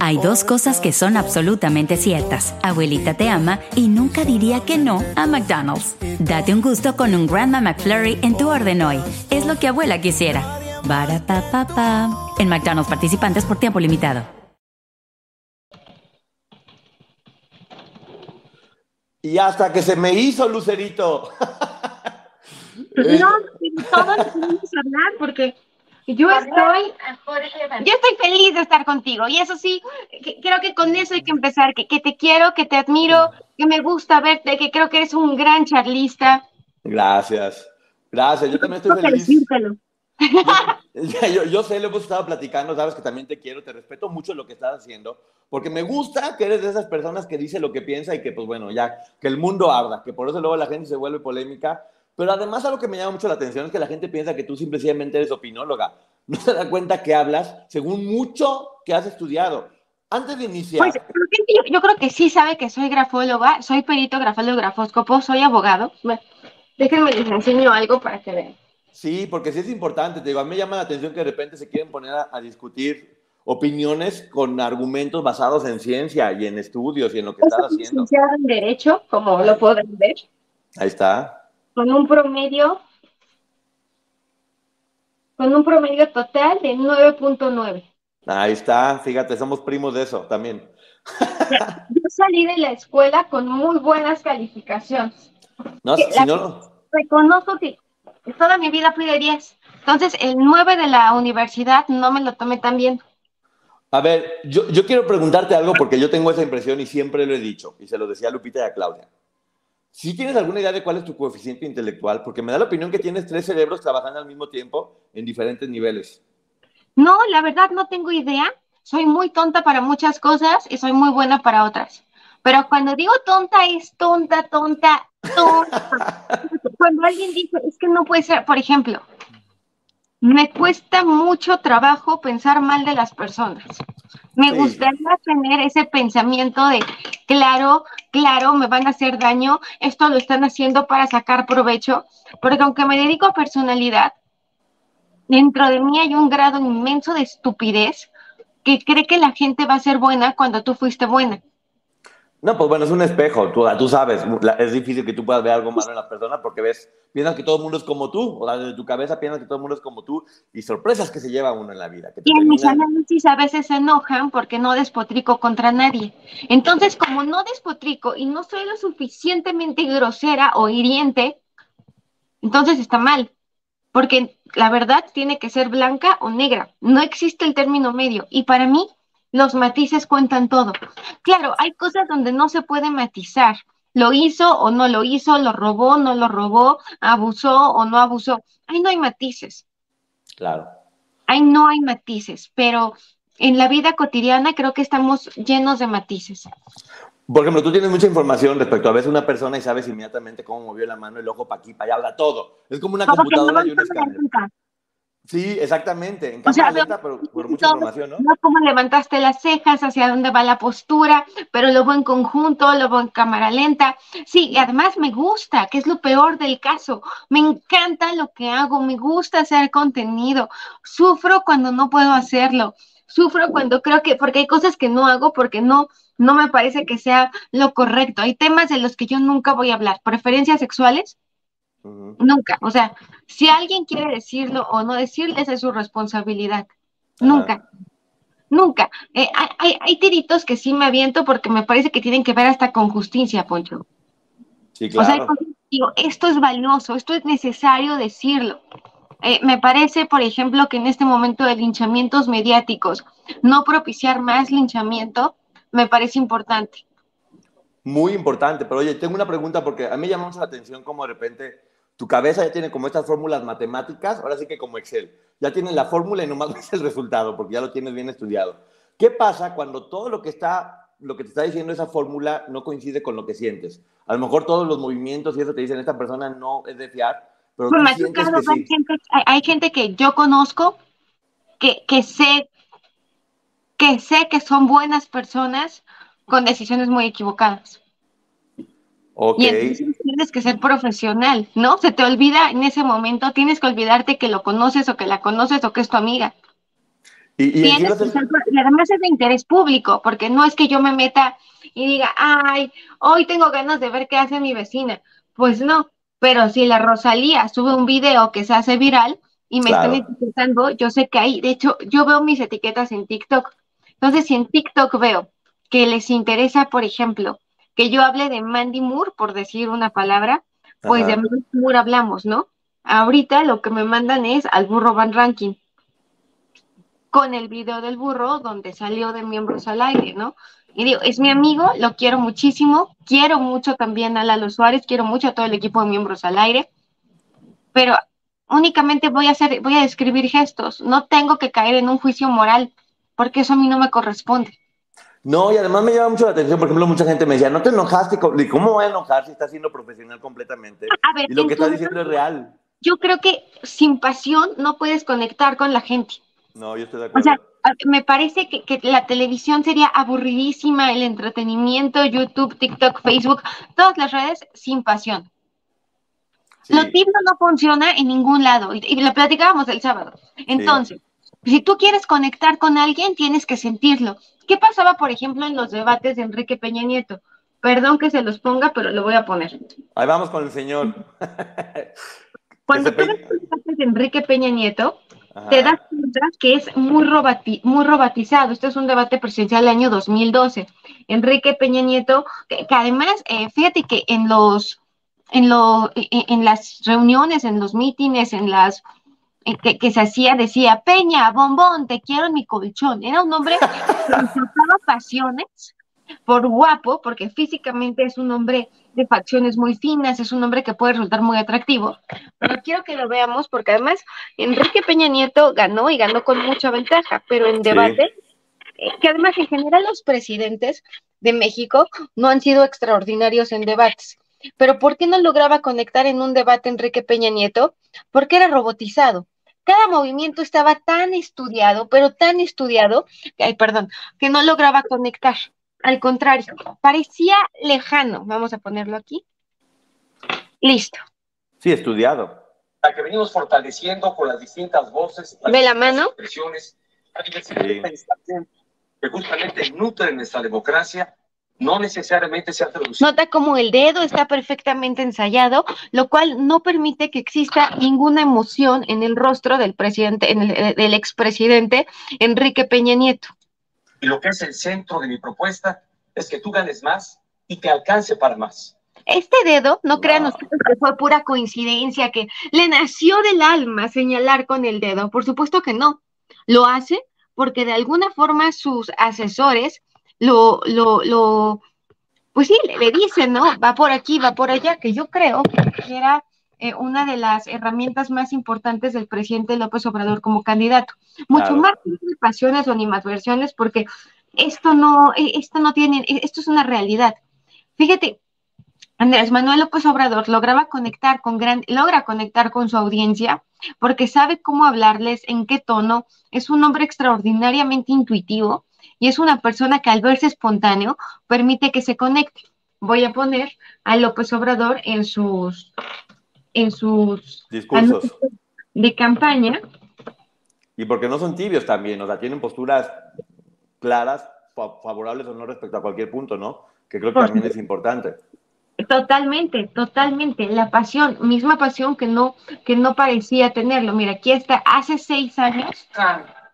Hay dos cosas que son absolutamente ciertas. Abuelita te ama y nunca diría que no a McDonald's. Date un gusto con un Grandma McFlurry en tu orden hoy. Es lo que abuela quisiera. Barata En McDonald's participantes por tiempo limitado. Y hasta que se me hizo Lucerito. no, todos podemos hablar porque yo estoy, yo estoy feliz de estar contigo y eso sí, creo que con eso hay que empezar, que, te quiero, que te admiro, que me gusta verte, que creo que eres un gran charlista. Gracias, gracias, yo también estoy feliz. Yo, yo, sé, lo hemos estado platicando, sabes que también te quiero, te respeto mucho lo que estás haciendo, porque me gusta que eres de esas personas que dice lo que piensa y que, pues bueno, ya, que el mundo arda, que por eso luego la gente se vuelve polémica, pero además algo que me llama mucho la atención es que la gente piensa que tú simplemente eres opinóloga. No se da cuenta que hablas según mucho que has estudiado. Antes de iniciar... Pues, yo, creo que sí sabe que soy grafóloga, soy perito grafólogo grafóscopo, soy abogado. déjenme les enseño algo para que vean. Sí, porque sí es importante. Te digo, a mí me llama la atención que de repente se quieren poner a, a discutir opiniones con argumentos basados en ciencia y en estudios y en lo que estás haciendo. en Derecho, como lo pueden ver. Ahí está con un promedio con un promedio total de 9.9. Ahí está, fíjate, somos primos de eso también. Yo salí de la escuela con muy buenas calificaciones. No, si no... Reconozco que toda mi vida fui de 10. Entonces, el 9 de la universidad no me lo tomé tan bien. A ver, yo, yo quiero preguntarte algo porque yo tengo esa impresión y siempre lo he dicho, y se lo decía a Lupita y a Claudia. ¿Sí tienes alguna idea de cuál es tu coeficiente intelectual? Porque me da la opinión que tienes tres cerebros trabajando al mismo tiempo en diferentes niveles. No, la verdad no tengo idea. Soy muy tonta para muchas cosas y soy muy buena para otras. Pero cuando digo tonta es tonta, tonta, tonta. cuando alguien dice, es que no puede ser, por ejemplo, me cuesta mucho trabajo pensar mal de las personas. Me gustaría tener ese pensamiento de, claro, claro, me van a hacer daño, esto lo están haciendo para sacar provecho, porque aunque me dedico a personalidad, dentro de mí hay un grado inmenso de estupidez que cree que la gente va a ser buena cuando tú fuiste buena. No, pues bueno, es un espejo, tú, tú sabes, es difícil que tú puedas ver algo malo en las personas porque ves, piensas que todo el mundo es como tú, o desde tu cabeza piensas que todo el mundo es como tú, y sorpresas que se lleva uno en la vida. y en mis análisis a veces se enojan porque no despotrico contra nadie. Entonces, como no despotrico y no soy lo suficientemente grosera o hiriente, entonces está mal, porque la verdad tiene que ser blanca o negra, no existe el término medio, y para mí los matices cuentan todo. Claro, hay cosas donde no se puede matizar. Lo hizo o no lo hizo, lo robó, no lo robó, abusó o no abusó. Ahí no hay matices. Claro. Ahí no hay matices, pero en la vida cotidiana creo que estamos llenos de matices. Por ejemplo, tú tienes mucha información respecto a veces una persona y sabes inmediatamente cómo movió la mano, el ojo para aquí, para allá, habla todo. Es como una computadora y un escáner. Sí, exactamente. En cámara lenta, pero por mucha información, ¿no? No cómo levantaste las cejas, hacia dónde va la postura, pero luego en conjunto, luego en cámara lenta. Sí, y además me gusta, que es lo peor del caso. Me encanta lo que hago, me gusta hacer contenido. Sufro cuando no puedo hacerlo. Sufro cuando creo que, porque hay cosas que no hago porque no, no me parece que sea lo correcto. Hay temas de los que yo nunca voy a hablar. Preferencias sexuales, Nunca. O sea, si alguien quiere decirlo o no decirlo, esa es su responsabilidad. Nunca. Nunca. Eh, hay, tiritos que sí me aviento porque me parece que tienen que ver hasta con justicia, Poncho. Sí, claro. O sea, digo, esto es valioso, esto es necesario decirlo. Eh, me parece, por ejemplo, que en este momento de linchamientos mediáticos, no propiciar más linchamiento me parece importante. Muy importante, pero oye, tengo una pregunta porque a mí me llama mucho la atención como de repente tu cabeza ya tiene como estas fórmulas matemáticas, ahora sí que como Excel. ya tienes la fórmula y nomás ves el resultado, porque ya lo tienes bien estudiado. ¿Qué pasa cuando todo lo que está, lo que te está diciendo esa fórmula no coincide con lo que sientes? A lo mejor todos los movimientos y eso te dicen, esta persona no es de fiar, pero tú Pues, sientes claro, que hay, sí. gente, hay- hay gente que yo conozco que, que sé que sé que son buenas personas con decisiones muy equivocadas. Y entonces tienes que ser profesional, ¿no? Se te olvida en ese momento, tienes que olvidarte que lo conoces o que la conoces o que es tu amiga. Y, y Tienes que se- ser- y además es de interés público, porque no es que yo me meta y diga, ay, hoy tengo ganas de ver qué hace mi vecina. Pues no, pero si la Rosalía sube un video que se hace viral y me Claro. están etiquetando, yo sé que ahí, de hecho, yo veo mis etiquetas en TikTok. Entonces, si en TikTok veo que les interesa, por ejemplo, que yo hable de Mandy Moore, por decir una palabra, pues de. Mandy Moore hablamos, ¿no? Ahorita lo que me mandan es al burro Van Ranking con el video del burro donde salió de miembros al aire, ¿no? Y digo, es mi amigo, lo quiero muchísimo, quiero mucho también a Lalo Suárez, quiero mucho a todo el equipo de miembros al aire, pero únicamente voy a hacer, voy a describir gestos, no tengo que caer en un juicio moral, porque eso a mí no me corresponde. No, y además me llama mucho la atención, por ejemplo, mucha gente me decía, no te enojaste, con-". ¿Y ¿cómo voy a enojar si estás siendo profesional completamente? A ver, Y lo que estás entonces, diciendo es real. yo creo que sin pasión no puedes conectar con la gente. No, yo estoy de O acuerdo. sea, a- me parece que, que la televisión sería aburridísima, el entretenimiento, YouTube, TikTok, Facebook, todas las redes sin pasión. Sí. Lo tibio no funciona en ningún lado y, y lo platicábamos el sábado. Entonces, si tú quieres conectar con alguien, tienes que sentirlo. ¿Qué pasaba, por ejemplo, en los debates de Enrique Peña Nieto? Perdón que se los ponga, pero lo voy a poner. Ahí vamos con el señor. Cuando tú ves los debates de Enrique Peña Nieto, Ajá. te das cuenta que es muy, robati- muy robotizado. Este es un debate presidencial del año 2012. Enrique Peña Nieto, que, que además, eh, fíjate que en los, en, lo, en, en las reuniones, en los mítines, en las que, que se hacía, decía, Peña, bombón, te quiero en mi colchón. Era un hombre que insultaba pasiones por guapo, porque físicamente es un hombre de facciones muy finas, es un hombre que puede resultar muy atractivo. Pero quiero que lo veamos porque además Enrique Peña Nieto ganó y ganó con mucha ventaja, pero en debate, eh, que además en general los presidentes de México no han sido extraordinarios en debates. Pero ¿por qué no lograba conectar en un debate Enrique Peña Nieto? Porque era robotizado. Cada movimiento estaba tan estudiado, pero tan estudiado, ay, perdón, que no lograba conectar. Al contrario, parecía lejano. Vamos a ponerlo aquí. Listo. Sí, estudiado. la que venimos fortaleciendo con las distintas voces, las ¿Ve la mano? expresiones, la diversidad Sí. de pensamiento que justamente nutre nuestra democracia, no necesariamente se ha traducido Nota cómo el dedo está perfectamente ensayado, lo cual no permite que exista ninguna emoción en el rostro del presidente, en el- eh, del expresidente Enrique Peña Nieto. y lo que es el centro de mi propuesta es que tú ganes más y que alcance para más. Este dedo, no crean ustedes que fue pura coincidencia, que le nació del alma señalar con el dedo. Por supuesto que no. Lo hace porque de alguna forma sus asesores lo, lo, lo, pues sí, le, le dicen, ¿no? Va por aquí, va por allá, que yo creo que era eh, una de las herramientas más importantes del presidente López Obrador como candidato. Mucho Claro. más que pasiones o animadversiones, porque esto no, eh, esto no tiene, eh, esto es una realidad. Fíjate, Andrés Manuel López Obrador lograba conectar con gran, logra conectar con su audiencia porque sabe cómo hablarles, en qué tono, es un hombre extraordinariamente intuitivo y es una persona que al verse espontáneo permite que se conecte. Voy a poner a López Obrador en sus en sus Discursos. de campaña. Y porque no son tibios también, o sea, tienen posturas claras, fa- favorables o no respecto a cualquier punto, ¿no? Que creo que Por también es importante. Totalmente, totalmente. La pasión, misma pasión que no, que no parecía tenerlo. Mira, aquí está, hace seis años,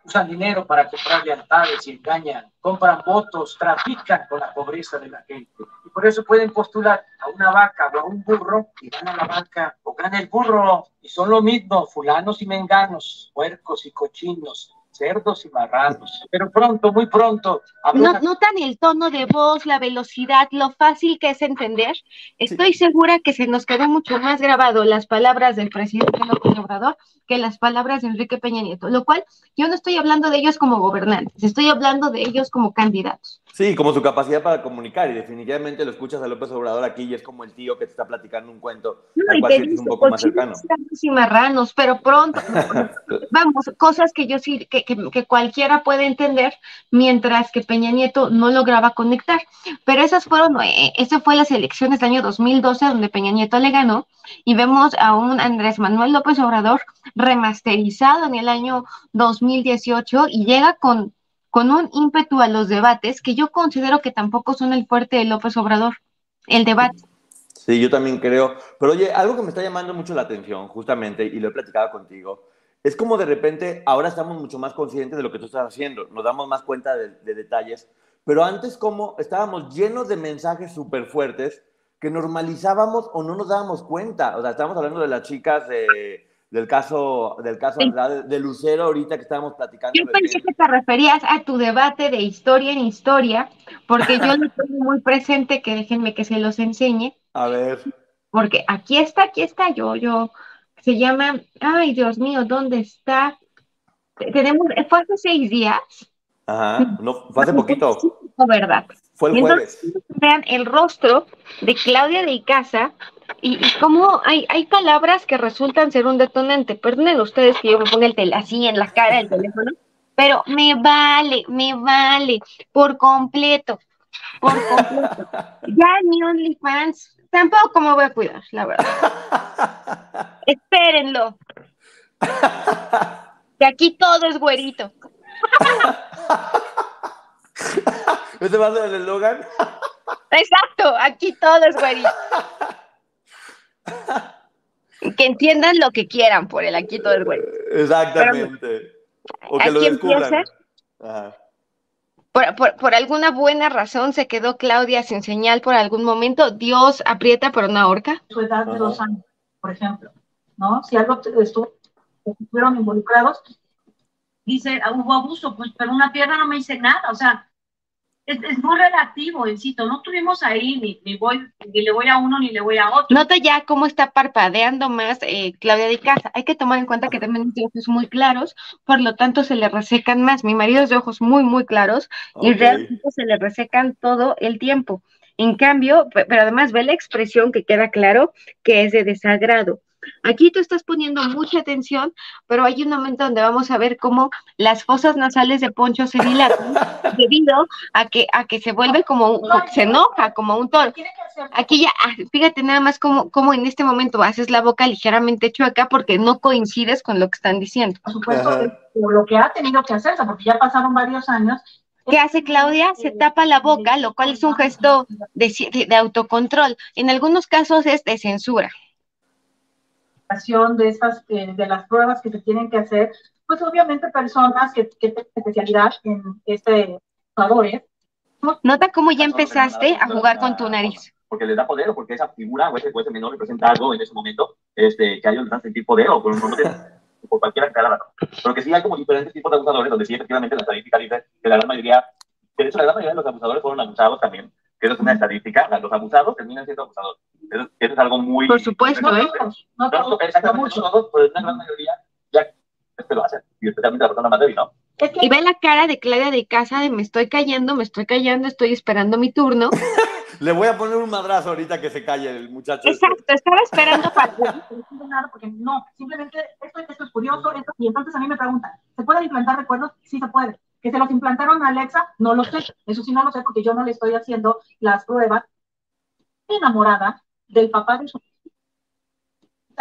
usan dinero para comprar lealtades y engañan, compran votos, trafican con la pobreza de la gente. Y por eso pueden postular a una vaca o a un burro y gana la vaca o gana el burro. Y son lo mismo, fulanos y menganos, puercos y cochinos. Cerdos y marranos. Pero pronto, muy pronto. No, ¿Notan el tono de voz, la velocidad, lo fácil que es entender? Estoy segura que se nos quedó mucho más grabado las palabras del presidente López Obrador que las palabras de Enrique Peña Nieto, lo cual yo no estoy hablando de ellos como gobernantes, estoy hablando de ellos como candidatos. Sí, como su capacidad para comunicar y definitivamente lo escuchas a López Obrador aquí y es como el tío que te está platicando un cuento al cual es un poco más cercano. Y marranos, pero pronto, vamos, cosas que yo sí, que, que, cualquiera puede entender, mientras que Peña Nieto no lograba conectar. Pero esas fueron, eh, esa fue las elecciones del año 2012 donde Peña Nieto le ganó y vemos a un Andrés Manuel López Obrador remasterizado en el año 2018 y llega con con un ímpetu a los debates que yo considero que tampoco son el fuerte de López Obrador, el debate. Sí, yo también creo. Pero oye, algo que me está llamando mucho la atención, justamente, y lo he platicado contigo, es como de repente ahora estamos mucho más conscientes de lo que tú estás haciendo, nos damos más cuenta de, de detalles, pero antes como estábamos llenos de mensajes súper fuertes que normalizábamos o no nos dábamos cuenta. O sea, estábamos hablando de las chicas de del caso, del caso de Lucero ahorita que estábamos platicando. Yo pensé que te referías a tu debate de historia en historia, porque yo lo tengo muy presente, que déjenme que se los enseñe. A ver. Porque aquí está, aquí está, yo, yo, se llama, ay Dios mío, ¿dónde está? Tenemos, fue hace seis días. Ajá, no, fue hace poquito. ¿Verdad? Fue el jueves. vean el rostro de Claudia de Icaza y, y cómo hay, hay palabras que resultan ser un detonante. Perdonen ustedes que yo me ponga el tel así en la cara del teléfono, pero me vale, me vale, por completo, por completo. Ya mi OnlyFans, tampoco me voy a cuidar, la verdad. Espérenlo. Que aquí todo es güerito. ¿Ese va a ser el eslogan? Exacto, aquí todo es güerito. que entiendan lo que quieran por el aquí todo es güey. Exactamente. o que lo descubran. Por, por, alguna buena razón se quedó Claudia sin señal por algún momento. Dios aprieta por una horca. Su edad de dos años, por ejemplo. ¿no? Si algo estuvieron involucrados, dice, ah, hubo abuso, pues, pero una pierna no me dice nada. O sea, es, muy relativo, Encito. No tuvimos ahí ni, voy, ni le voy a uno ni le voy a otro. Nota ya cómo está parpadeando más eh, Claudia de Casa. Hay que tomar en cuenta que también tiene ojos muy claros, por lo tanto se le resecan más. Mi marido es de ojos muy, muy claros y realmente se le resecan todo el tiempo. En cambio, pero además ve la expresión que queda claro que es de desagrado. Aquí tú estás poniendo mucha atención, pero hay un momento donde vamos a ver cómo las fosas nasales de Poncho se dilatan debido a que, a que se vuelve como, un, se enoja como un toro. Aquí ya, ah, fíjate nada más cómo, cómo en este momento haces la boca ligeramente chueca porque no coincides con lo que están diciendo. Por supuesto, por lo que ha tenido que hacerse, porque ya pasaron varios años ¿Qué hace Claudia? Se tapa la boca, lo cual es un gesto de, de, autocontrol. En algunos casos es de censura de estas, eh, de las pruebas que se tienen que hacer, pues obviamente personas que, que tienen especialidad en este jugadores. Nota cómo ya empezaste a jugar con tu nariz. Porque le da poder o porque esa figura o ese, o ese menor representa algo en ese momento este, que a ellos les dan sentir poder o por, por que sea la razón. Pero que sí hay como diferentes tipos de abusadores donde sí efectivamente la estadística dice que la gran mayoría, de hecho la gran mayoría de los abusadores fueron abusados también, que eso es una estadística, los abusados terminan siendo abusadores. Eso, es algo muy... Por supuesto, ¿eh? No, no, exactamente, no todos, pero una gran mayoría ya este lo hacen, y especialmente la persona más débil, ¿no? Y ve la cara de Claudia de casa de me estoy callando, me estoy callando, estoy esperando mi turno. Le voy a poner un madrazo ahorita que se calle el muchacho. Este. Exacto, estaba esperando para... porque no, simplemente esto, esto es curioso, esto, y entonces a mí me preguntan, ¿se pueden implantar recuerdos? Sí se puede. ¿Que se los implantaron a Alexa? No lo sé. Eso sí no lo sé porque yo no le estoy haciendo las pruebas. Enamorada del papá de su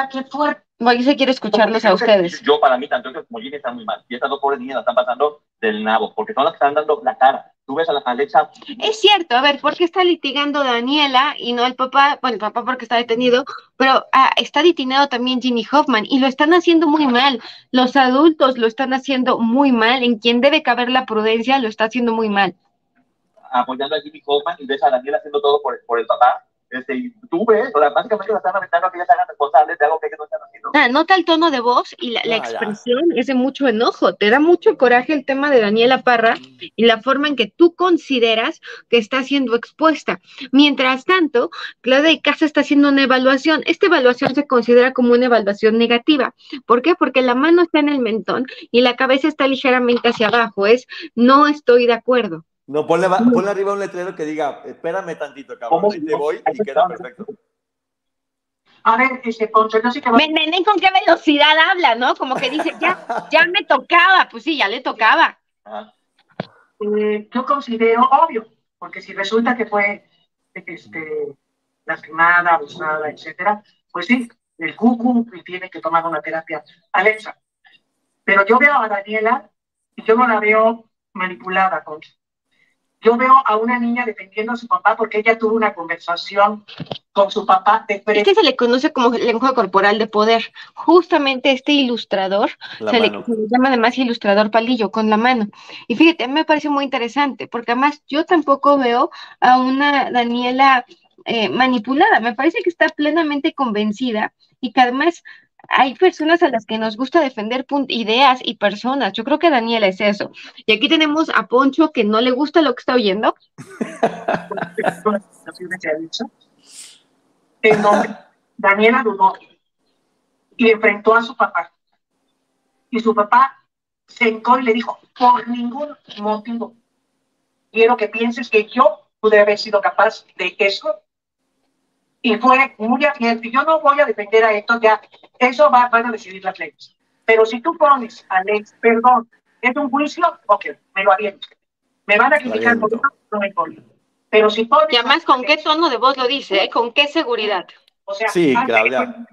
qué fuerte. Voy se quiere escucharlos a ustedes. Yo, para mí, tanto como Jimmy está muy mal. Y estas dos pobres niñas la están pasando del nabo, porque son las que están dando la cara. Tú ves a la Alexa. Es cierto, a ver, ¿por qué está litigando Daniela y no el papá? Bueno, el papá porque está detenido, pero ah, está detenido también Jimmy Hoffman y lo están haciendo muy mal. Los adultos lo están haciendo muy mal. En quien debe caber la prudencia lo está haciendo muy mal. Apoyando a Jimmy Hoffman y ves a Daniela haciendo todo por, por el papá este, tú ves, o sea, básicamente la están aventando a que ya se responsables de algo que ellos no están haciendo. Ah, nota el tono de voz y la, la Ah, ya. expresión es de mucho enojo. Te da mucho coraje el tema de Daniela Parra y la forma en que tú consideras que está siendo expuesta. Mientras tanto, Claudia Casa está haciendo una evaluación. Esta evaluación se considera como una evaluación negativa. ¿Por qué? Porque la mano está en el mentón y la cabeza está ligeramente hacia abajo. Es no estoy de acuerdo. No, ponle, arriba un letrero que diga, espérame tantito, cabrón, y te voy y queda perfecto. A ver, este, sí que Ven, ven, ven con qué velocidad habla, ¿no? Como que dice, ya, ya me tocaba. Pues sí, ya le tocaba. Ajá. Eh, yo considero obvio, porque si resulta que fue este, lastimada, abusada, etcétera, pues sí, el cucu y tiene que tomar una terapia. Alexa, pero yo veo a Daniela y yo no la veo manipulada, Concha. Yo veo a una niña defendiendo a su papá porque ella tuvo una conversación con su papá de frente. Este se le conoce como lenguaje corporal de poder. Justamente este ilustrador La se le, mano. se le llama además ilustrador palillo con la mano. Y fíjate, a mí me parece muy interesante, porque además yo tampoco veo a una Daniela eh, manipulada. Me parece que está plenamente convencida y que además hay personas a las que nos gusta defender ideas y personas. Yo creo que Daniela es eso. Y aquí tenemos a Poncho que no le gusta lo que está oyendo. en donde Daniela dudó y enfrentó a su papá. Y su papá se hincó y le dijo, por ningún motivo, quiero que pienses que yo pude haber sido capaz de eso. Y fue muy abierto. Y yo no voy a defender a esto ya. Eso va, van a decidir las leyes. Pero si tú pones a Alex, perdón, es un juicio, ok, me lo aviento. Me van a criticar por eso, no me importa. Pero si pones Y además, ¿con qué tono de voz lo dice? eh? ¿Con qué seguridad? o sea, Sí, Claudia.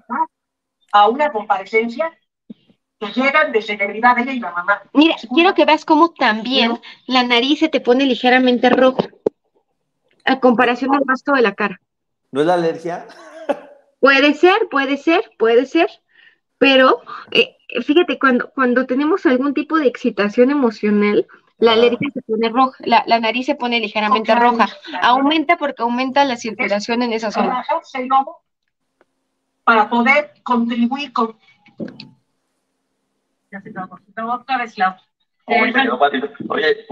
A una comparecencia que llegan de celebridad ella y la mamá. Mira, quiero que veas cómo también la nariz se te pone ligeramente roja a comparación del resto de la cara. ¿No es la alergia? Puede ser, puede ser, puede ser, pero eh, fíjate, cuando, cuando tenemos algún tipo de excitación emocional, la Ah. alergia se pone roja, la, la nariz se pone ligeramente roja, aumenta porque aumenta la circulación en esa zona. Para poder contribuir con. Ya se trabó otra vez la. Oye, fácil. Oye,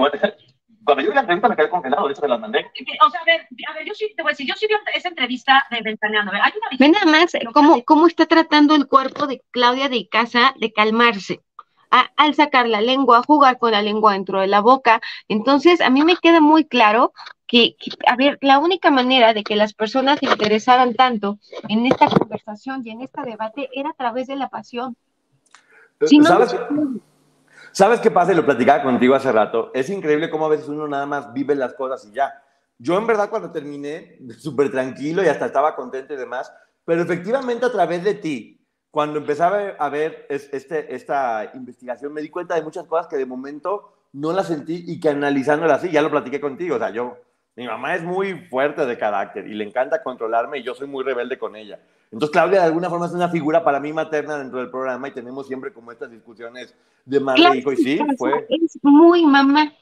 cuando yo vi la entrevista me quedé congelado, de hecho me las mandé. O sea, a ver, a ver, yo sí te voy a decir, yo sí vi esa entrevista de Ventaneando. A ver, hay una Ve nada más eh, cómo, cómo está tratando el cuerpo de Claudia de Casa de calmarse. a- al sacar la lengua, a jugar con la lengua dentro de la boca. Entonces, a mí me queda muy claro que, que, a ver, la única manera de que las personas se interesaran tanto en esta conversación y en este debate era a través de la pasión. Si no, ¿Sabes, ¿Sabes qué pasa? Y lo platicaba contigo hace rato. Es increíble cómo a veces uno nada más vive las cosas y ya. Yo en verdad cuando terminé, súper tranquilo y hasta estaba contento y demás, pero efectivamente a través de ti, cuando empezaba a ver es- este, esta investigación, me di cuenta de muchas cosas que de momento no las sentí y que analizándolas así, ya lo platiqué contigo. O sea, yo, mi mamá es muy fuerte de carácter y le encanta controlarme y yo soy muy rebelde con ella. Entonces, Claudia de alguna forma es una figura para mí materna dentro del programa y tenemos siempre como estas discusiones de madre Claro, hijo. Y sí, fue. Es muy mamá.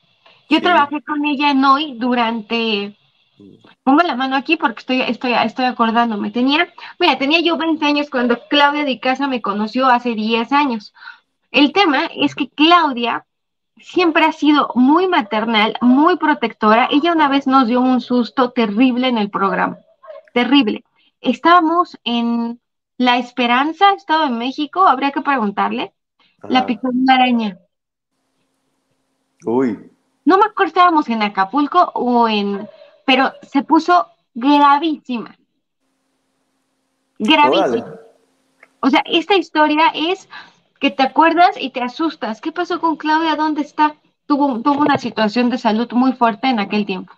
Yo Sí. trabajé con ella en hoy durante. Pongo la mano aquí porque estoy, estoy, estoy acordándome. Tenía, mira, tenía yo 20 años cuando Claudia de Casa me conoció hace 10 años. El tema es que Claudia siempre ha sido muy maternal, muy protectora. Ella una vez nos dio un susto terrible en el programa. Terrible. Estábamos en La Esperanza, Estado de México, habría que preguntarle. La picó una araña. Uy, No me acuerdo, estábamos en Acapulco o en, pero se puso gravísima. Gravísima. órale. O sea, esta historia es que te acuerdas y te asustas. ¿Qué pasó con Claudia? ¿Dónde está? Tuvo, tuvo una situación de salud muy fuerte en aquel tiempo.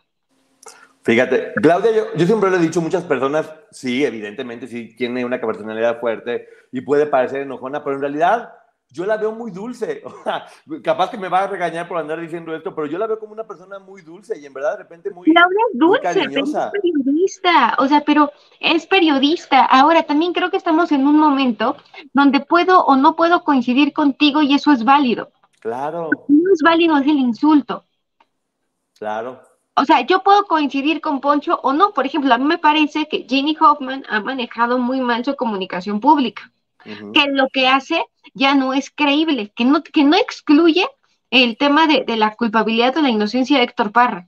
Fíjate, Claudia, yo, yo siempre le he dicho a muchas personas, sí, evidentemente, sí, tiene una personalidad fuerte y puede parecer enojona, pero en realidad yo la veo muy dulce. Capaz que me va a regañar por andar diciendo esto, pero yo la veo como una persona muy dulce y en verdad de repente muy... Claudia es dulce, pero es periodista. O sea, pero es periodista. Ahora, también creo que estamos en un momento donde puedo o no puedo coincidir contigo y eso es válido. Claro, No es válido es el insulto. claro. O sea, yo puedo coincidir con Poncho o no. Por ejemplo, a mí me parece que Jenny Hoffman ha manejado muy mal su comunicación pública, que lo que hace ya no es creíble, que no, que no excluye el tema de, la culpabilidad o la inocencia de Héctor Parra.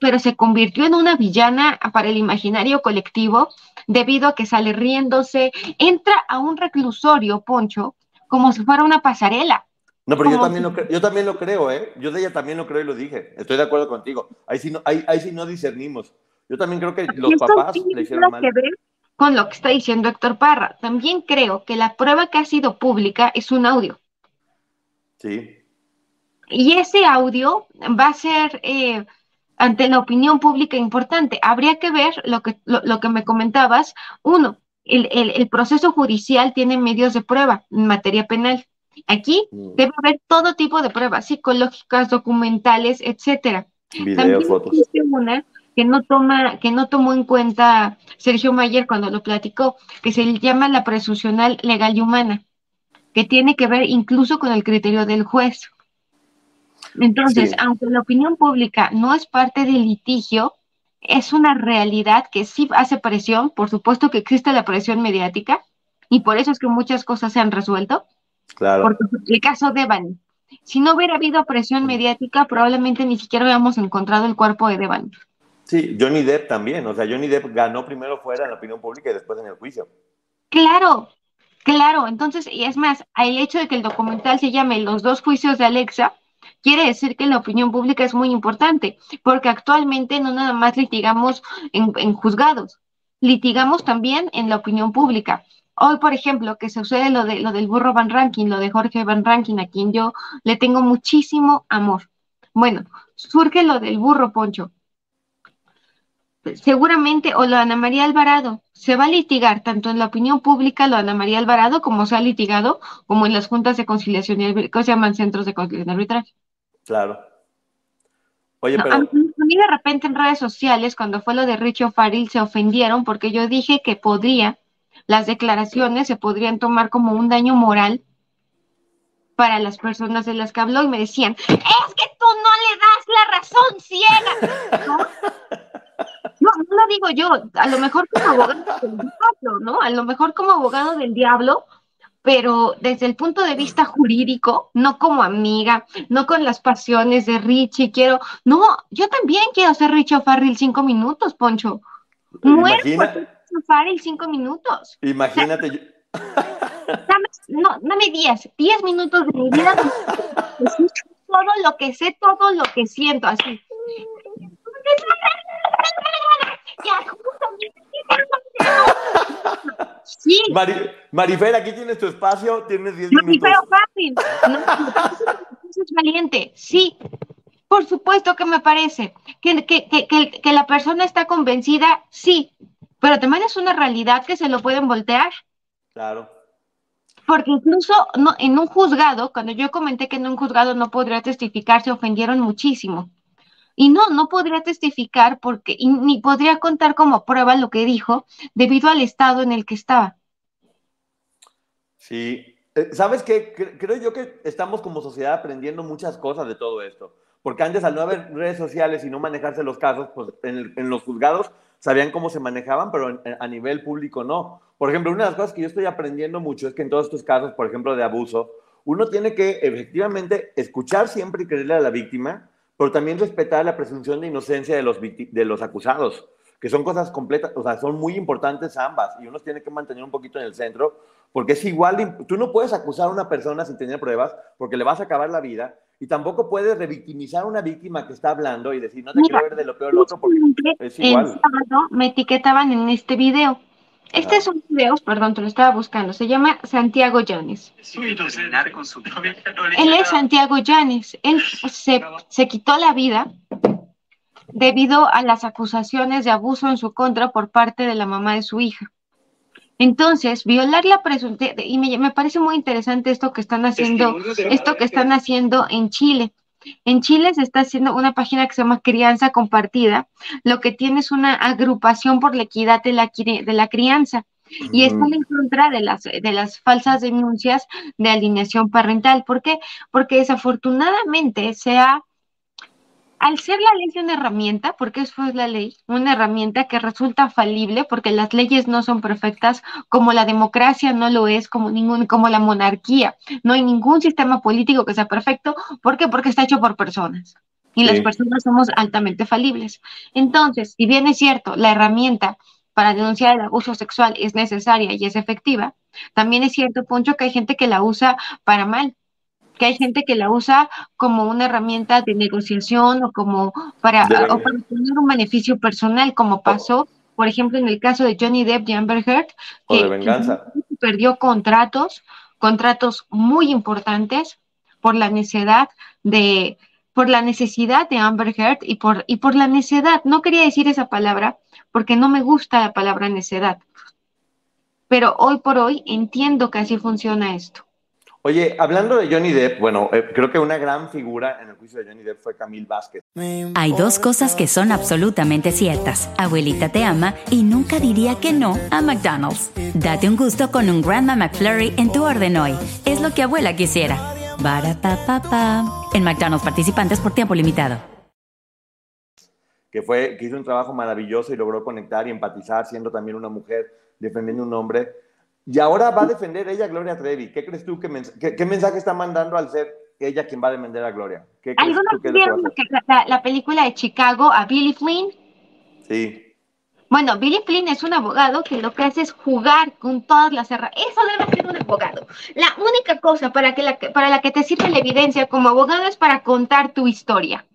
Pero, se convirtió en una villana para el imaginario colectivo debido a que sale riéndose, entra a un reclusorio, Poncho, como si fuera una pasarela. No, pero yo también, lo yo también lo creo, ¿eh? Yo de ella también lo creo y lo dije. Estoy de acuerdo contigo. Ahí sí no, ahí, ahí sí no discernimos. Yo también creo que los papás le hicieron mal. Que ver con lo que está diciendo Héctor Parra. También creo que la prueba que ha sido pública es un audio. Sí. Y ese audio va a ser eh, ante la opinión pública importante. Habría que ver lo que, lo, que me comentabas. Uno, el, el, proceso judicial tiene medios de prueba en materia penal. Aquí mm. debe haber todo tipo de pruebas psicológicas, documentales, etcétera. Video, fotos. Una que no toma, que no tomó en cuenta Sergio Mayer cuando lo platicó, que se llama la presuncional legal y humana, que tiene que ver incluso con el criterio del juez. Entonces, aunque la opinión pública no es parte del litigio, es una realidad que sí hace presión, por supuesto que existe la presión mediática, y por eso es que muchas cosas se han resuelto. Claro. Porque el caso de Devani, si no hubiera habido presión mediática, probablemente ni siquiera hubiéramos encontrado el cuerpo de Devani. Sí, Johnny Depp también, o sea, Johnny Depp ganó primero fuera en la opinión pública y después en el juicio. Claro, claro, entonces, y es más, el hecho de que el documental se llame Los dos juicios de Alexa, quiere decir que la opinión pública es muy importante, porque actualmente no nada más litigamos en, juzgados, litigamos también en la opinión pública. Hoy, por ejemplo, que sucede lo, de, lo del burro Van Ranking, lo de Jorge Van Ranking, a quien yo le tengo muchísimo amor. Bueno, surge lo del burro Poncho. Seguramente, o lo de Ana María Alvarado, se va a litigar tanto en la opinión pública lo de Ana María Alvarado como se ha litigado, como en las juntas de conciliación y que se llaman centros de conciliación y arbitraje. Claro. Oye, pero... A mí, de repente en redes sociales, cuando fue lo de Richo Faril, se ofendieron porque yo dije que podría, las declaraciones se podrían tomar como un daño moral para las personas de las que habló y me decían, es que tú no le das la razón ciega. ¿No? No, lo digo yo, a lo mejor como abogado del diablo, ¿no? A lo mejor como abogado del diablo, pero desde el punto de vista jurídico, no como amiga, no con las pasiones de Richie, quiero, no, yo también quiero ser Richie Farrell cinco minutos, Poncho. Farrell cinco minutos. Imagínate. dame, no, dame diez, diez minutos de mi vida, todo lo que sé, todo lo que siento, así. Sí. Marifer, aquí tienes tu espacio, tienes 10 minutos. fácil. es valiente, sí. Por supuesto que me parece. Que, que, que, que, la persona está convencida, sí. Pero también es una realidad que se lo pueden voltear. Claro. Porque incluso no, en un juzgado, cuando yo comenté que en un juzgado no podría testificar, se ofendieron muchísimo. Y no, no podría testificar porque ni podría contar como prueba lo que dijo debido al estado en el que estaba. Sí, eh, ¿sabes qué? Creo yo que estamos como sociedad aprendiendo muchas cosas de todo esto. Porque antes al no haber redes sociales y no manejarse los casos, pues en, los juzgados sabían cómo se manejaban, pero a nivel público no. Por ejemplo, una de las cosas que yo estoy aprendiendo mucho es que en todos estos casos, por ejemplo, de abuso, uno tiene que efectivamente escuchar siempre y creerle a la víctima, pero también respetar la presunción de inocencia de los, de los acusados, que son cosas completas, o sea, son muy importantes ambas, y uno tiene que mantener un poquito en el centro, porque es igual, tú no puedes acusar a una persona sin tener pruebas, porque le vas a acabar la vida, y tampoco puedes revictimizar a una víctima que está hablando y decir, no te quiero ver de lo peor lo otro, porque es igual. El sábado me etiquetaban en este video este es un video, perdón, te lo estaba buscando, se llama Santiago Llanes. Él es Santiago Llanes. Él se, se quitó la vida debido a las acusaciones de abuso en su contra por parte de la mamá de su hija. Entonces, violar la presunción, y me, me, parece muy interesante esto que están haciendo, esto que están haciendo en Chile. En Chile se está haciendo una página que se llama Crianza Compartida, lo que tiene es una agrupación por la equidad de la, de la crianza y está en contra de las, de las falsas denuncias de alineación parental. ¿Por qué? Porque desafortunadamente se ha al ser la ley una herramienta, porque eso es la ley, una herramienta que resulta falible, porque las leyes no son perfectas, como la democracia no lo es, como ningún, como la monarquía. No hay ningún sistema político que sea perfecto. ¿Por qué? Porque está hecho por personas. Y las personas somos altamente falibles. Entonces, si bien es cierto, la herramienta para denunciar el abuso sexual es necesaria y es efectiva, también es cierto, Poncho, que hay gente que la usa para mal que hay gente que la usa como una herramienta de negociación o como para, o para tener un beneficio personal, como pasó, por ejemplo, en el caso de Johnny Depp y Amber Heard, que, perdió contratos, contratos muy importantes por la necesidad de por la necesidad de Amber Heard y por, y por la necedad. No quería decir esa palabra porque no me gusta la palabra necedad. Pero hoy por hoy entiendo que así funciona esto. Oye, hablando de Johnny Depp, bueno, eh, creo que una gran figura en el juicio de Johnny Depp fue Camille Vázquez. Hay dos cosas que son absolutamente ciertas. Abuelita te ama y nunca diría que no a McDonald's. Date un gusto con un Grandma McFlurry en tu orden hoy. Es lo que abuela quisiera. pa. En McDonald's participantes por tiempo limitado. Que, fue, que hizo un trabajo maravilloso y logró conectar y empatizar, siendo también una mujer defendiendo un hombre y ahora va a defender ella a Gloria Trevi. ¿Qué crees tú que qué, mensaje está mandando al ser ella quien va a defender a Gloria? ¿Qué vieron la, la, película de Chicago a Billy Flynn? Sí. Bueno, Billy Flynn es un abogado que lo que hace es jugar con todas las herramientas. Eso debe ser un abogado. La única cosa para, que la, para la que te sirve la evidencia como abogado es para contar tu historia.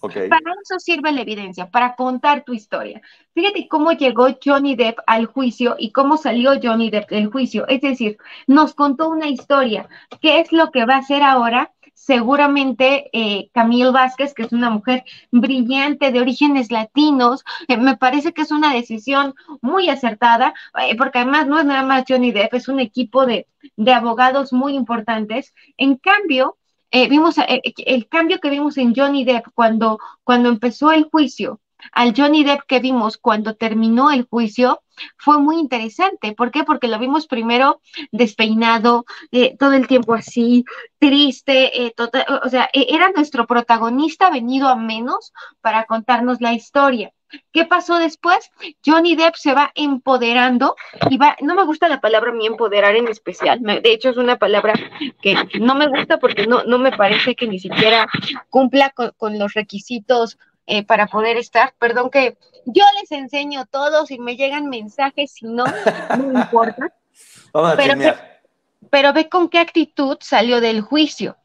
Para eso sirve la evidencia, para contar tu historia. Fíjate cómo llegó Johnny Depp al juicio y cómo salió Johnny Depp del juicio. Es decir, nos contó una historia. ¿Qué es lo que va a hacer ahora? Seguramente eh, Camille Vázquez, que es una mujer brillante de orígenes latinos, eh, me parece que es una decisión muy acertada, eh, porque además no es nada más Johnny Depp, es un equipo de, de abogados muy importantes. En cambio, eh, vimos eh, el cambio que vimos en Johnny Depp cuando, cuando empezó el juicio, al Johnny Depp que vimos cuando terminó el juicio, fue muy interesante. ¿Por qué? Porque lo vimos primero despeinado, eh, todo el tiempo así, triste, tota, o sea, e, era nuestro protagonista venido a menos para contarnos la historia. ¿Qué pasó después? Johnny Depp se va empoderando y va, no me gusta la palabra mi empoderar en especial, de hecho es una palabra que no me gusta porque no, no me parece que ni siquiera cumpla con, los requisitos eh, para poder estar. Perdón que yo les enseño todos y me llegan mensajes, si no, no importa. pero, pero ve con qué actitud salió del juicio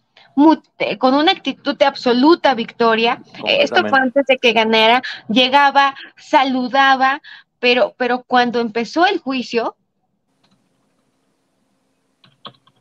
con una actitud de absoluta victoria. Esto fue antes de que ganara, llegaba, saludaba, pero, pero cuando empezó el juicio,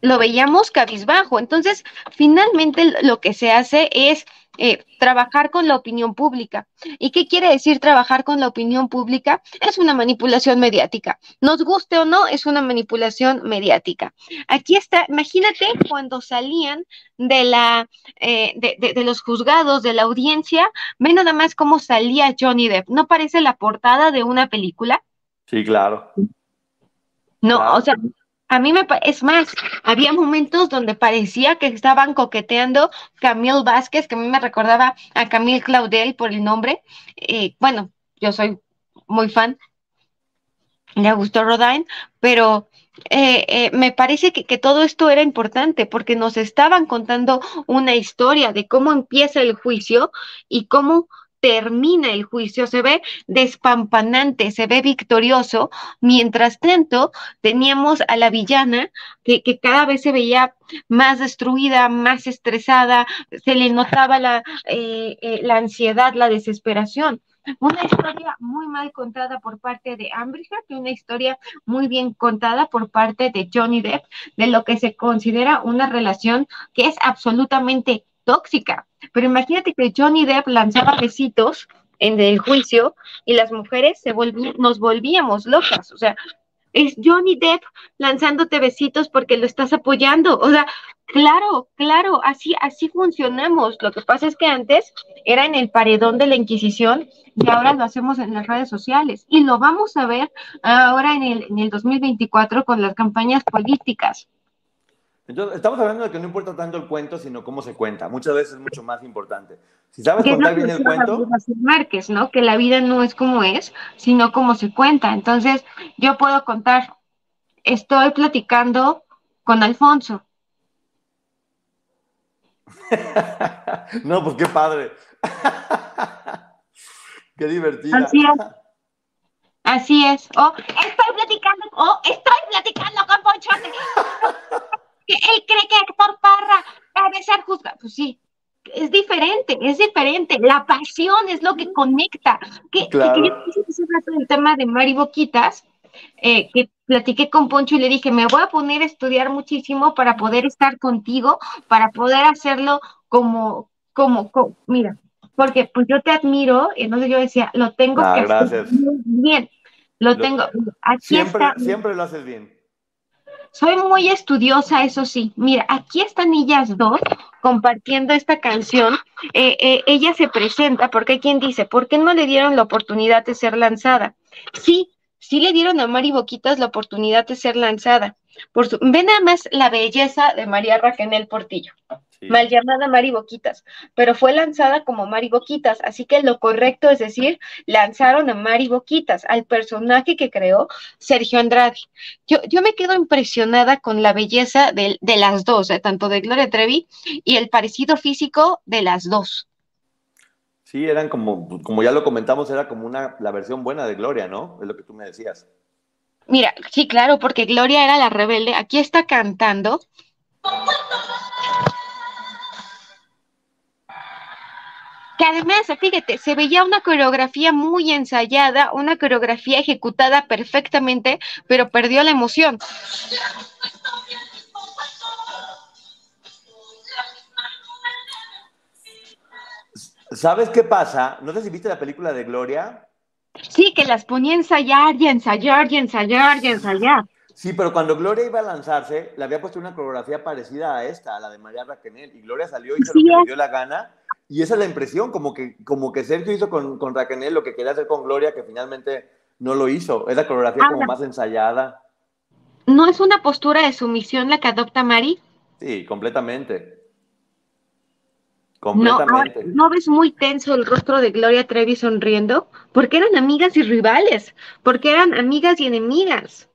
lo veíamos cabizbajo. Entonces, finalmente lo que se hace es eh, trabajar con la opinión pública. ¿Y qué quiere decir trabajar con la opinión pública? Es una manipulación mediática. Nos guste o no, es una manipulación mediática. Aquí está, imagínate cuando salían de la eh, de, de, los juzgados, de la audiencia, ve nada más cómo salía Johnny Depp. ¿No parece la portada de una película? Sí, claro. No, o sea, a mí me, es más, había momentos donde parecía que estaban coqueteando Camille Vázquez, que a mí me recordaba a Camille Claudel por el nombre. Bueno, yo soy muy fan de Augusto Rodin, pero eh, eh, me parece que, todo esto era importante porque nos estaban contando una historia de cómo empieza el juicio y cómo termina el juicio, se ve despampanante, se ve victorioso. Mientras tanto, teníamos a la villana que, cada vez se veía más destruida, más estresada, se le notaba la, eh, eh, la ansiedad, la desesperación. Una historia muy mal contada por parte de Amber y una historia muy bien contada por parte de Johnny Depp de lo que se considera una relación que es absolutamente tóxica. Pero imagínate que Johnny Depp lanzaba besitos en el juicio y las mujeres se nos volvíamos locas. O sea, es Johnny Depp lanzándote besitos porque lo estás apoyando. O sea, claro, claro, así, así funcionamos. Lo que pasa es que antes era en el paredón de la Inquisición y ahora lo hacemos en las redes sociales. Y lo vamos a ver ahora en el, en el 2024 con las campañas políticas. Entonces, estamos hablando de que no importa tanto el cuento, sino cómo se cuenta. Muchas veces es mucho más importante. Si sabes contar bien el cuento. Márquez, ¿no? Que la vida no es como es, sino como se cuenta. Entonces, yo puedo contar, estoy platicando con Alfonso. no, pues qué padre. qué divertido. Así es. Así es. Oh, estoy platicando, oh, estoy platicando con Ponchote. él cree que Héctor Parra debe ser juzgado. Pues sí, es diferente, es diferente. La pasión es lo que conecta. Que, claro. que, yo el tema de Mari Boquitas, eh, que platiqué con Poncho y le dije, me voy a poner a estudiar muchísimo para poder estar contigo, para poder hacerlo como, como, mira, porque pues yo te admiro, y entonces yo decía, lo tengo ah, que hacer bien, lo, tengo, aquí siempre, está. Siempre lo haces bien. Soy muy estudiosa, eso sí. Mira, aquí están ellas dos compartiendo esta canción. Eh, eh, ella se presenta porque hay quien dice, ¿por qué no le dieron la oportunidad de ser lanzada? Sí, sí le dieron a Mari Boquitas la oportunidad de ser lanzada. Por su... Ve nada más la belleza de María Raquel Portillo mal llamada Mari Boquitas, pero fue lanzada como Mari Boquitas, así que lo correcto es decir, lanzaron a Mari Boquitas, al personaje que creó Sergio Andrade. Yo, yo me quedo impresionada con la belleza de, las dos, eh, tanto de Gloria Trevi y el parecido físico de las dos. Sí, eran como, como ya lo comentamos, era como una, la versión buena de Gloria, ¿no? Es lo que tú me decías. Mira, sí, claro, porque Gloria era la rebelde. Aquí está cantando que además, fíjate, se veía una coreografía muy ensayada, una coreografía ejecutada perfectamente, pero perdió la emoción. ¿Sabes qué pasa? No sé si viste la película de Gloria. Sí, que las ponía a ensayar y ensayar y ensayar y ensayar. Sí, pero cuando Gloria iba a lanzarse, le había puesto una coreografía parecida a esta, a la de María Raquenel, y Gloria salió y hizo lo que le dio la gana, y esa es la impresión, como que, como que Sergio hizo con, con Raquel lo que quería hacer con Gloria, que finalmente no lo hizo. Es la coreografía como más ensayada. ¿No es una postura de sumisión la que adopta Mari? Sí, completamente. Completamente. No, ¿no ves muy tenso el rostro de Gloria Trevi sonriendo? Porque eran amigas y rivales, porque eran amigas y enemigas.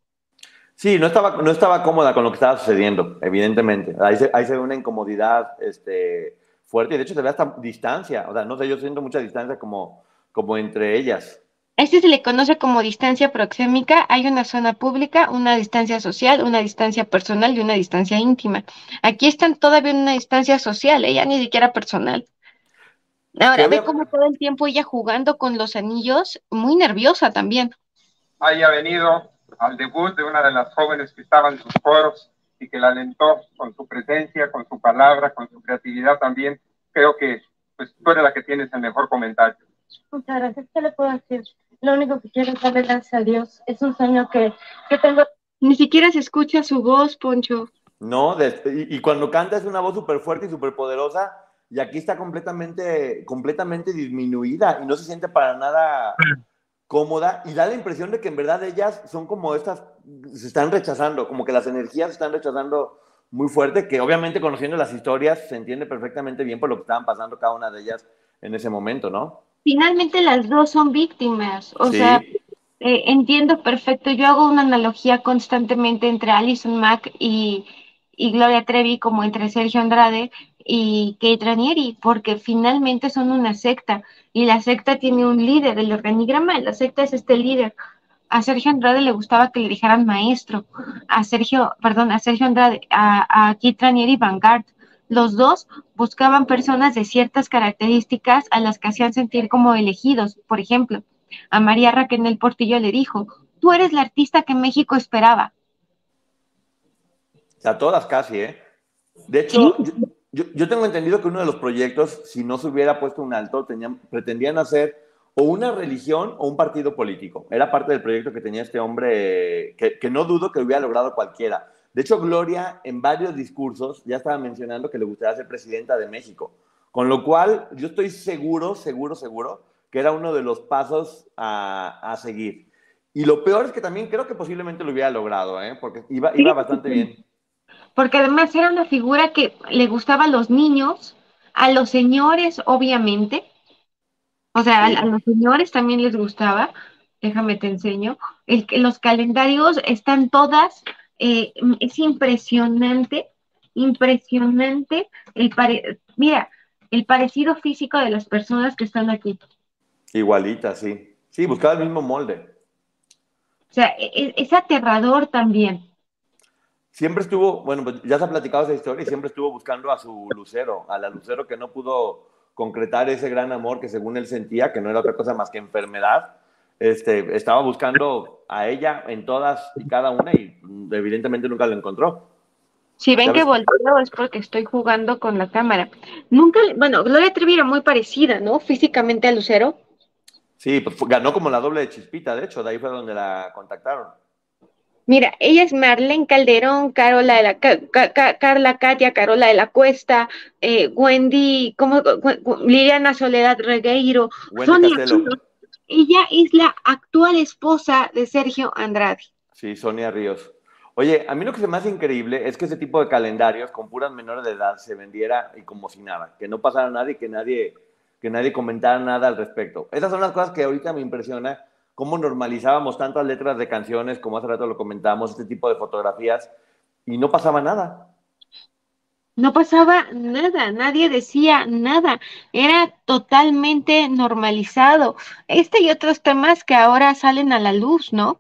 Sí, no estaba, no estaba cómoda con lo que estaba sucediendo, evidentemente. Ahí se, ahí se ve una incomodidad este, fuerte y de hecho se ve hasta distancia, o sea, no sé, yo siento mucha distancia como, como entre ellas. Este se le conoce como distancia proxémica. Hay una zona pública, una distancia social, una distancia personal y una distancia íntima. Aquí están todavía en una distancia social, ella ni siquiera personal. Ahora, ve cómo todo el tiempo ella jugando con los anillos, muy nerviosa también. Haya venido al debut de una de las jóvenes que estaban en sus foros y que la alentó con su presencia, con su palabra, con su creatividad también. Creo que pues, tú eres la que tienes el mejor comentario. Muchas gracias. ¿Qué le puedo decir? Lo único que quiero es darle gracias a Dios. Es un sueño que, que tengo. Ni siquiera se escucha su voz, Poncho. No, y, cuando canta es una voz súper fuerte y súper poderosa, y aquí está completamente, completamente disminuida y no se siente para nada cómoda y da la impresión de que en verdad ellas son como estas, se están rechazando, como que las energías se están rechazando muy fuerte, que obviamente conociendo las historias se entiende perfectamente bien por lo que estaban pasando cada una de ellas en ese momento, ¿no? Finalmente las dos son víctimas, o sea, eh, entiendo perfecto, yo hago una analogía constantemente entre Alison Mack y, y Gloria Trevi como entre Sergio Andrade y Kate Ranieri, porque finalmente son una secta. Y la secta tiene un líder, el organigrama de la secta es este líder. A Sergio Andrade le gustaba que le dijeran maestro, a Sergio, perdón, a Sergio Andrade, a, a Kate Ranieri Vanguard. Los dos buscaban personas de ciertas características a las que hacían sentir como elegidos. Por ejemplo, a María Raquel Portillo le dijo, tú eres la artista que México esperaba. A todas casi, ¿eh? De hecho, yo, tengo entendido que uno de los proyectos, si no se hubiera puesto un alto, tenían, pretendían hacer o una religión o un partido político. Era parte del proyecto que tenía este hombre, que, que no dudo que hubiera logrado cualquiera. De hecho, Gloria en varios discursos ya estaba mencionando que le gustaría ser presidenta de México. Con lo cual, yo estoy seguro, seguro, seguro que era uno de los pasos a, a seguir. Y lo peor es que también creo que posiblemente lo hubiera logrado, ¿eh? porque iba, iba bastante bien. porque además era una figura que le gustaba a los niños, a los señores, obviamente. O sea, a, a los señores también les gustaba. Déjame te enseño. El, que- los calendarios están todas, eh, es impresionante, impresionante el pare- mira, el parecido físico de las personas que están aquí. Igualita, sí. Sí, buscaba el mismo molde. O sea, e- e- es aterrador también. Siempre estuvo, bueno, pues ya se ha platicado esa historia y siempre estuvo buscando a su lucero, a la lucero que no pudo concretar ese gran amor que según él sentía, que no era otra cosa más que enfermedad. Este, estaba buscando a ella en todas y cada una y evidentemente nunca lo encontró. Si ven que volteo es porque estoy jugando con la cámara. Nunca, bueno, Gloria Trevi era muy parecida, ¿no? Físicamente a Lucero. Sí, pues ganó como la doble de Chispita, de hecho, de ahí fue donde la contactaron. Mira, ella es Marlene Calderón, Carola de la Ca- Ca- Ca- Carla Katia, Carola de la Cuesta, eh, Wendy, ¿cómo? Liliana Soledad Regueiro, Wendy. Ríos. Ella es la actual esposa de Sergio Andrade. Sí, Sonia Ríos. Oye, a mí lo que se me hace increíble es que ese tipo de calendarios con puras menores de edad se vendiera y como si nada, que no pasara nada y que nadie, que nadie comentara nada al respecto. Esas son las cosas que ahorita me impresiona, cómo normalizábamos tantas letras de canciones, como hace rato lo comentábamos, este tipo de fotografías, y no pasaba nada. No pasaba nada, nadie decía nada, era totalmente normalizado. Este y otros temas que ahora salen a la luz, ¿no?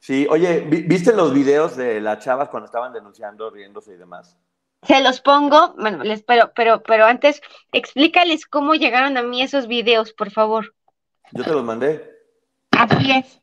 Sí, oye, ¿vi- ¿viste los videos de las chavas cuando estaban denunciando, riéndose y demás? Se los pongo, bueno, les pero, pero, pero antes, explícales cómo llegaron a mí esos videos, por favor. Yo te los mandé. Así es.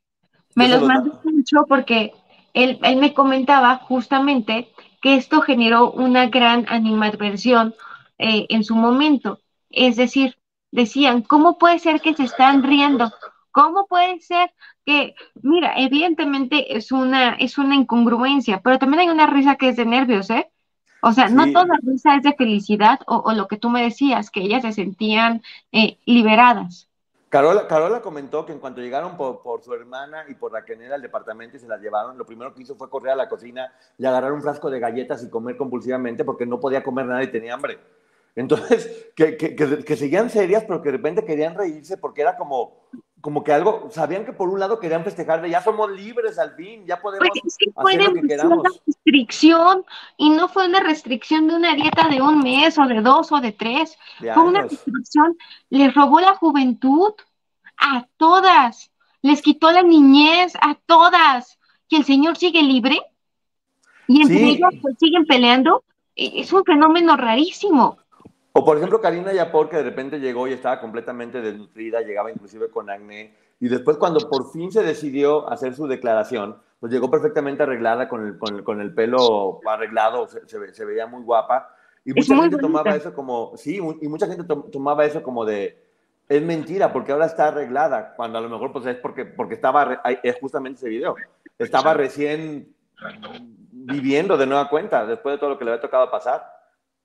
Me los los mandó mucho porque él, él me comentaba justamente que esto generó una gran animadversión eh, en su momento. Es decir, decían, ¿cómo puede ser que se están riendo? ¿Cómo puede ser que, mira, evidentemente es una, es una incongruencia, pero también hay una risa que es de nervios, ¿eh? O sea, no toda risa es de felicidad o, o lo que tú me decías, que ellas se sentían eh, liberadas. Carola, Carola comentó que en cuanto llegaron por, su hermana y por Raquel al departamento y se las llevaron, lo primero que hizo fue correr a la cocina y agarrar un frasco de galletas y comer compulsivamente porque no podía comer nada y tenía hambre. Entonces, que, que, que, que seguían serias, pero que de repente querían reírse porque era como, como que algo, sabían que por un lado querían festejar de ya somos libres al fin, ya podemos Pues es que hacer lo que queramos. restricción y no fue una restricción de una dieta de un mes o de dos o de tres, De fue una restricción, les robó la juventud a todas, les quitó la niñez a todas, que el Señor sigue libre y entre Sí. ellas pues, siguen peleando, e- es un fenómeno rarísimo. O por ejemplo, Karina Yapor, que de repente llegó y estaba completamente desnutrida, llegaba inclusive con acné, y después cuando por fin se decidió hacer su declaración, pues llegó perfectamente arreglada con el, con el, con el pelo arreglado, se, se se veía muy guapa, y Es mucha gente tomaba bonita. eso como, sí, y mucha gente to- tomaba eso como de, es mentira, porque ahora está arreglada, cuando a lo mejor pues es porque, porque estaba, es justamente ese video, estaba recién viviendo de nueva cuenta, después de todo lo que le había tocado pasar.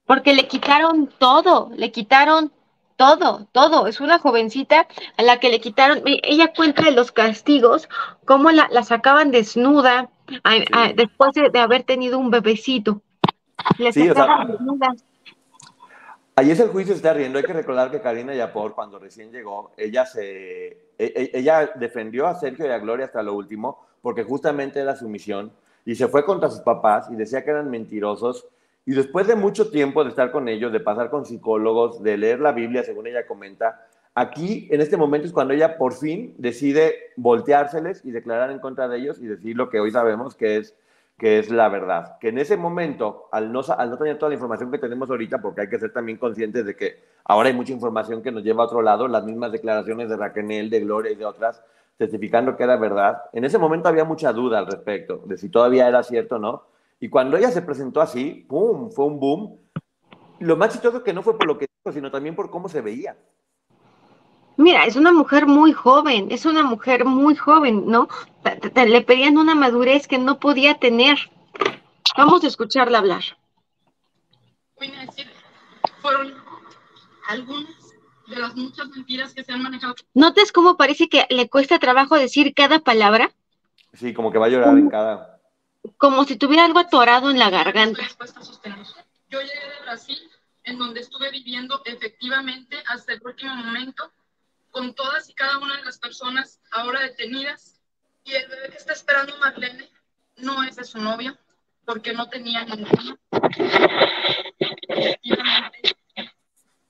Porque le quitaron todo, le quitaron todo, todo. Es una jovencita a la que le quitaron, e- ella cuenta de los castigos, cómo la, la sacaban desnuda a- a- después de, de haber tenido un bebecito. Sí, o sea- desnuda. Ahí es el juicio está riendo. Hay que recordar que Karina Yapor, cuando recién llegó, ella se e- e- ella defendió a Sergio y a Gloria hasta lo último, porque justamente era su misión, y se fue contra sus papás y decía que eran mentirosos. Y después de mucho tiempo de estar con ellos, de pasar con psicólogos, de leer la Biblia, según ella comenta, aquí en este momento es cuando ella por fin decide volteárseles y declarar en contra de ellos y decir lo que hoy sabemos que es que es la verdad. Que en ese momento, al no, al no tener toda la información que tenemos ahorita, porque hay que ser también conscientes de que ahora hay mucha información que nos lleva a otro lado, las mismas declaraciones de Raquel, de Gloria y de otras, testificando que era verdad, en ese momento había mucha duda al respecto, de si todavía era cierto o no. Y cuando ella se presentó así, ¡pum!, fue un boom. Lo más chistoso que no fue por lo que dijo, sino también por cómo se veía. Mira, es una mujer muy joven, es una mujer muy joven, ¿no? Le pedían una madurez que no podía tener. Vamos a escucharla hablar. voy a decir, fueron algunas de las muchas mentiras que se han manejado. ¿Notas cómo parece que le cuesta trabajo decir cada palabra? Sí, como que va a llorar en cada... como si tuviera algo atorado en la garganta. Yo llegué de Brasil, en donde estuve viviendo efectivamente hasta el último momento con todas y cada una de las personas ahora detenidas. Y el bebé que está esperando Marlene no es de su novia, porque no tenía ninguna. Efectivamente,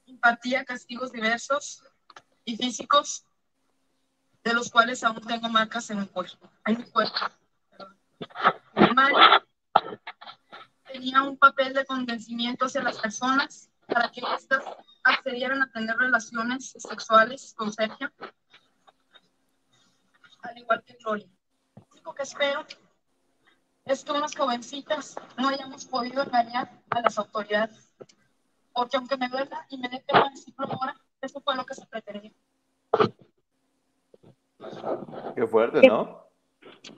impartía castigos diversos y físicos, de los cuales aún tengo marcas en mi cuerpo. En mi cuerpo. Tenía un papel de convencimiento hacia las personas para que éstas accedieran a tener relaciones sexuales con Sergio, al igual que Gloria. Lo único que espero es que unas jovencitas no hayamos podido engañar a las autoridades, porque aunque me duela y me dé pena decirlo ahora, eso fue lo que se pretendía. Qué fuerte, ¿no?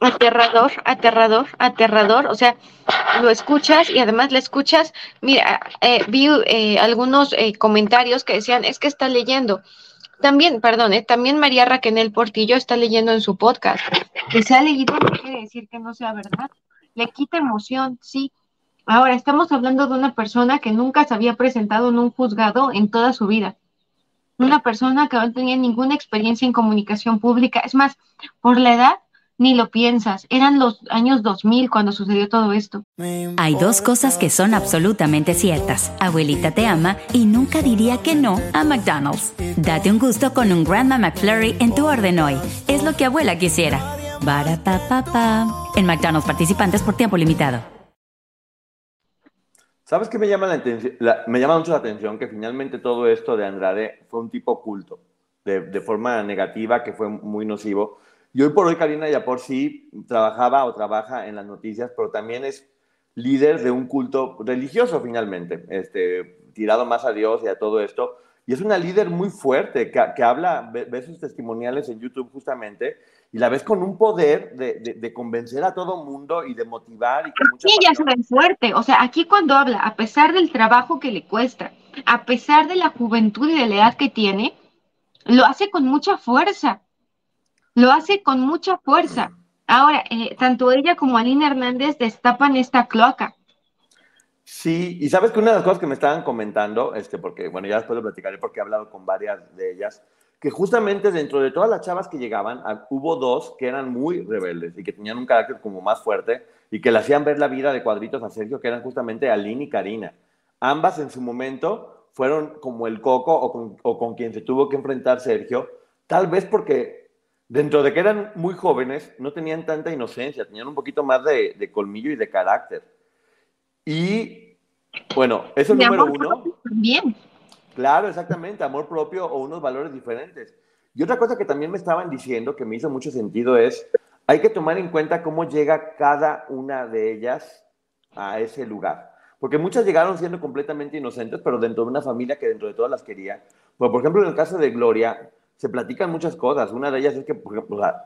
Aterrador, aterrador, aterrador. O sea, lo escuchas y además le escuchas. Mira, eh, vi eh, algunos eh, comentarios que decían, es que está leyendo. También, perdón, también María Raquel Portillo está leyendo en su podcast. Que se ha leído no quiere decir que no sea verdad. Le quita emoción, sí. Ahora, estamos hablando de una persona que nunca se había presentado en un juzgado en toda su vida. Una persona que no tenía ninguna experiencia en comunicación pública. Es más, por la edad, ni lo piensas. Eran los años 2000 cuando sucedió todo esto. Hay dos cosas que son absolutamente ciertas. Abuelita te ama y nunca diría que no a McDonald's. Date un gusto con un Grandma McFlurry en tu orden hoy. Es lo que abuela quisiera. Barata En McDonald's participantes por tiempo limitado. ¿Sabes qué me llama, la atención? me llama mucho la atención que finalmente todo esto de Andrade fue un tipo oculto, de, de forma negativa, que fue muy nocivo y hoy por hoy Karina Yapor sí trabajaba o trabaja en las noticias, pero también es líder de un culto religioso finalmente, este, tirado más a Dios y a todo esto. Y es una líder muy fuerte que, que habla, ves sus testimoniales en YouTube justamente, y la ves con un poder de, de, convencer a todo mundo y de motivar. Y mucha sí, ella es fuerte. O sea, aquí cuando habla, a pesar del trabajo que le cuesta, a pesar de la juventud y de la edad que tiene, lo hace con mucha fuerza. Lo hace con mucha fuerza. Ahora, eh, tanto ella como Alina Hernández destapan esta cloaca. Sí, y sabes que una de las cosas que me estaban comentando, este, porque, bueno, ya después lo platicaré porque he hablado con varias de ellas, que justamente dentro de todas las chavas que llegaban, ah, hubo dos que eran muy rebeldes y que tenían un carácter como más fuerte y que le hacían ver la vida de cuadritos a Sergio, que eran justamente Aline y Karina. Ambas en su momento fueron como el coco o con, o con quien se tuvo que enfrentar Sergio, tal vez porque dentro de que eran muy jóvenes, no tenían tanta inocencia, tenían un poquito más de, colmillo y de carácter. Y bueno, eso es número uno. Bien. Claro, exactamente, amor propio o unos valores diferentes. Y otra cosa que también me estaban diciendo, que me hizo mucho sentido, es, hay que tomar en cuenta cómo llega cada una de ellas a ese lugar. Porque muchas llegaron siendo completamente inocentes, pero dentro de una familia que dentro de todas las quería. Pues, por ejemplo, en el caso de Gloria, se platican muchas cosas. Una de ellas es que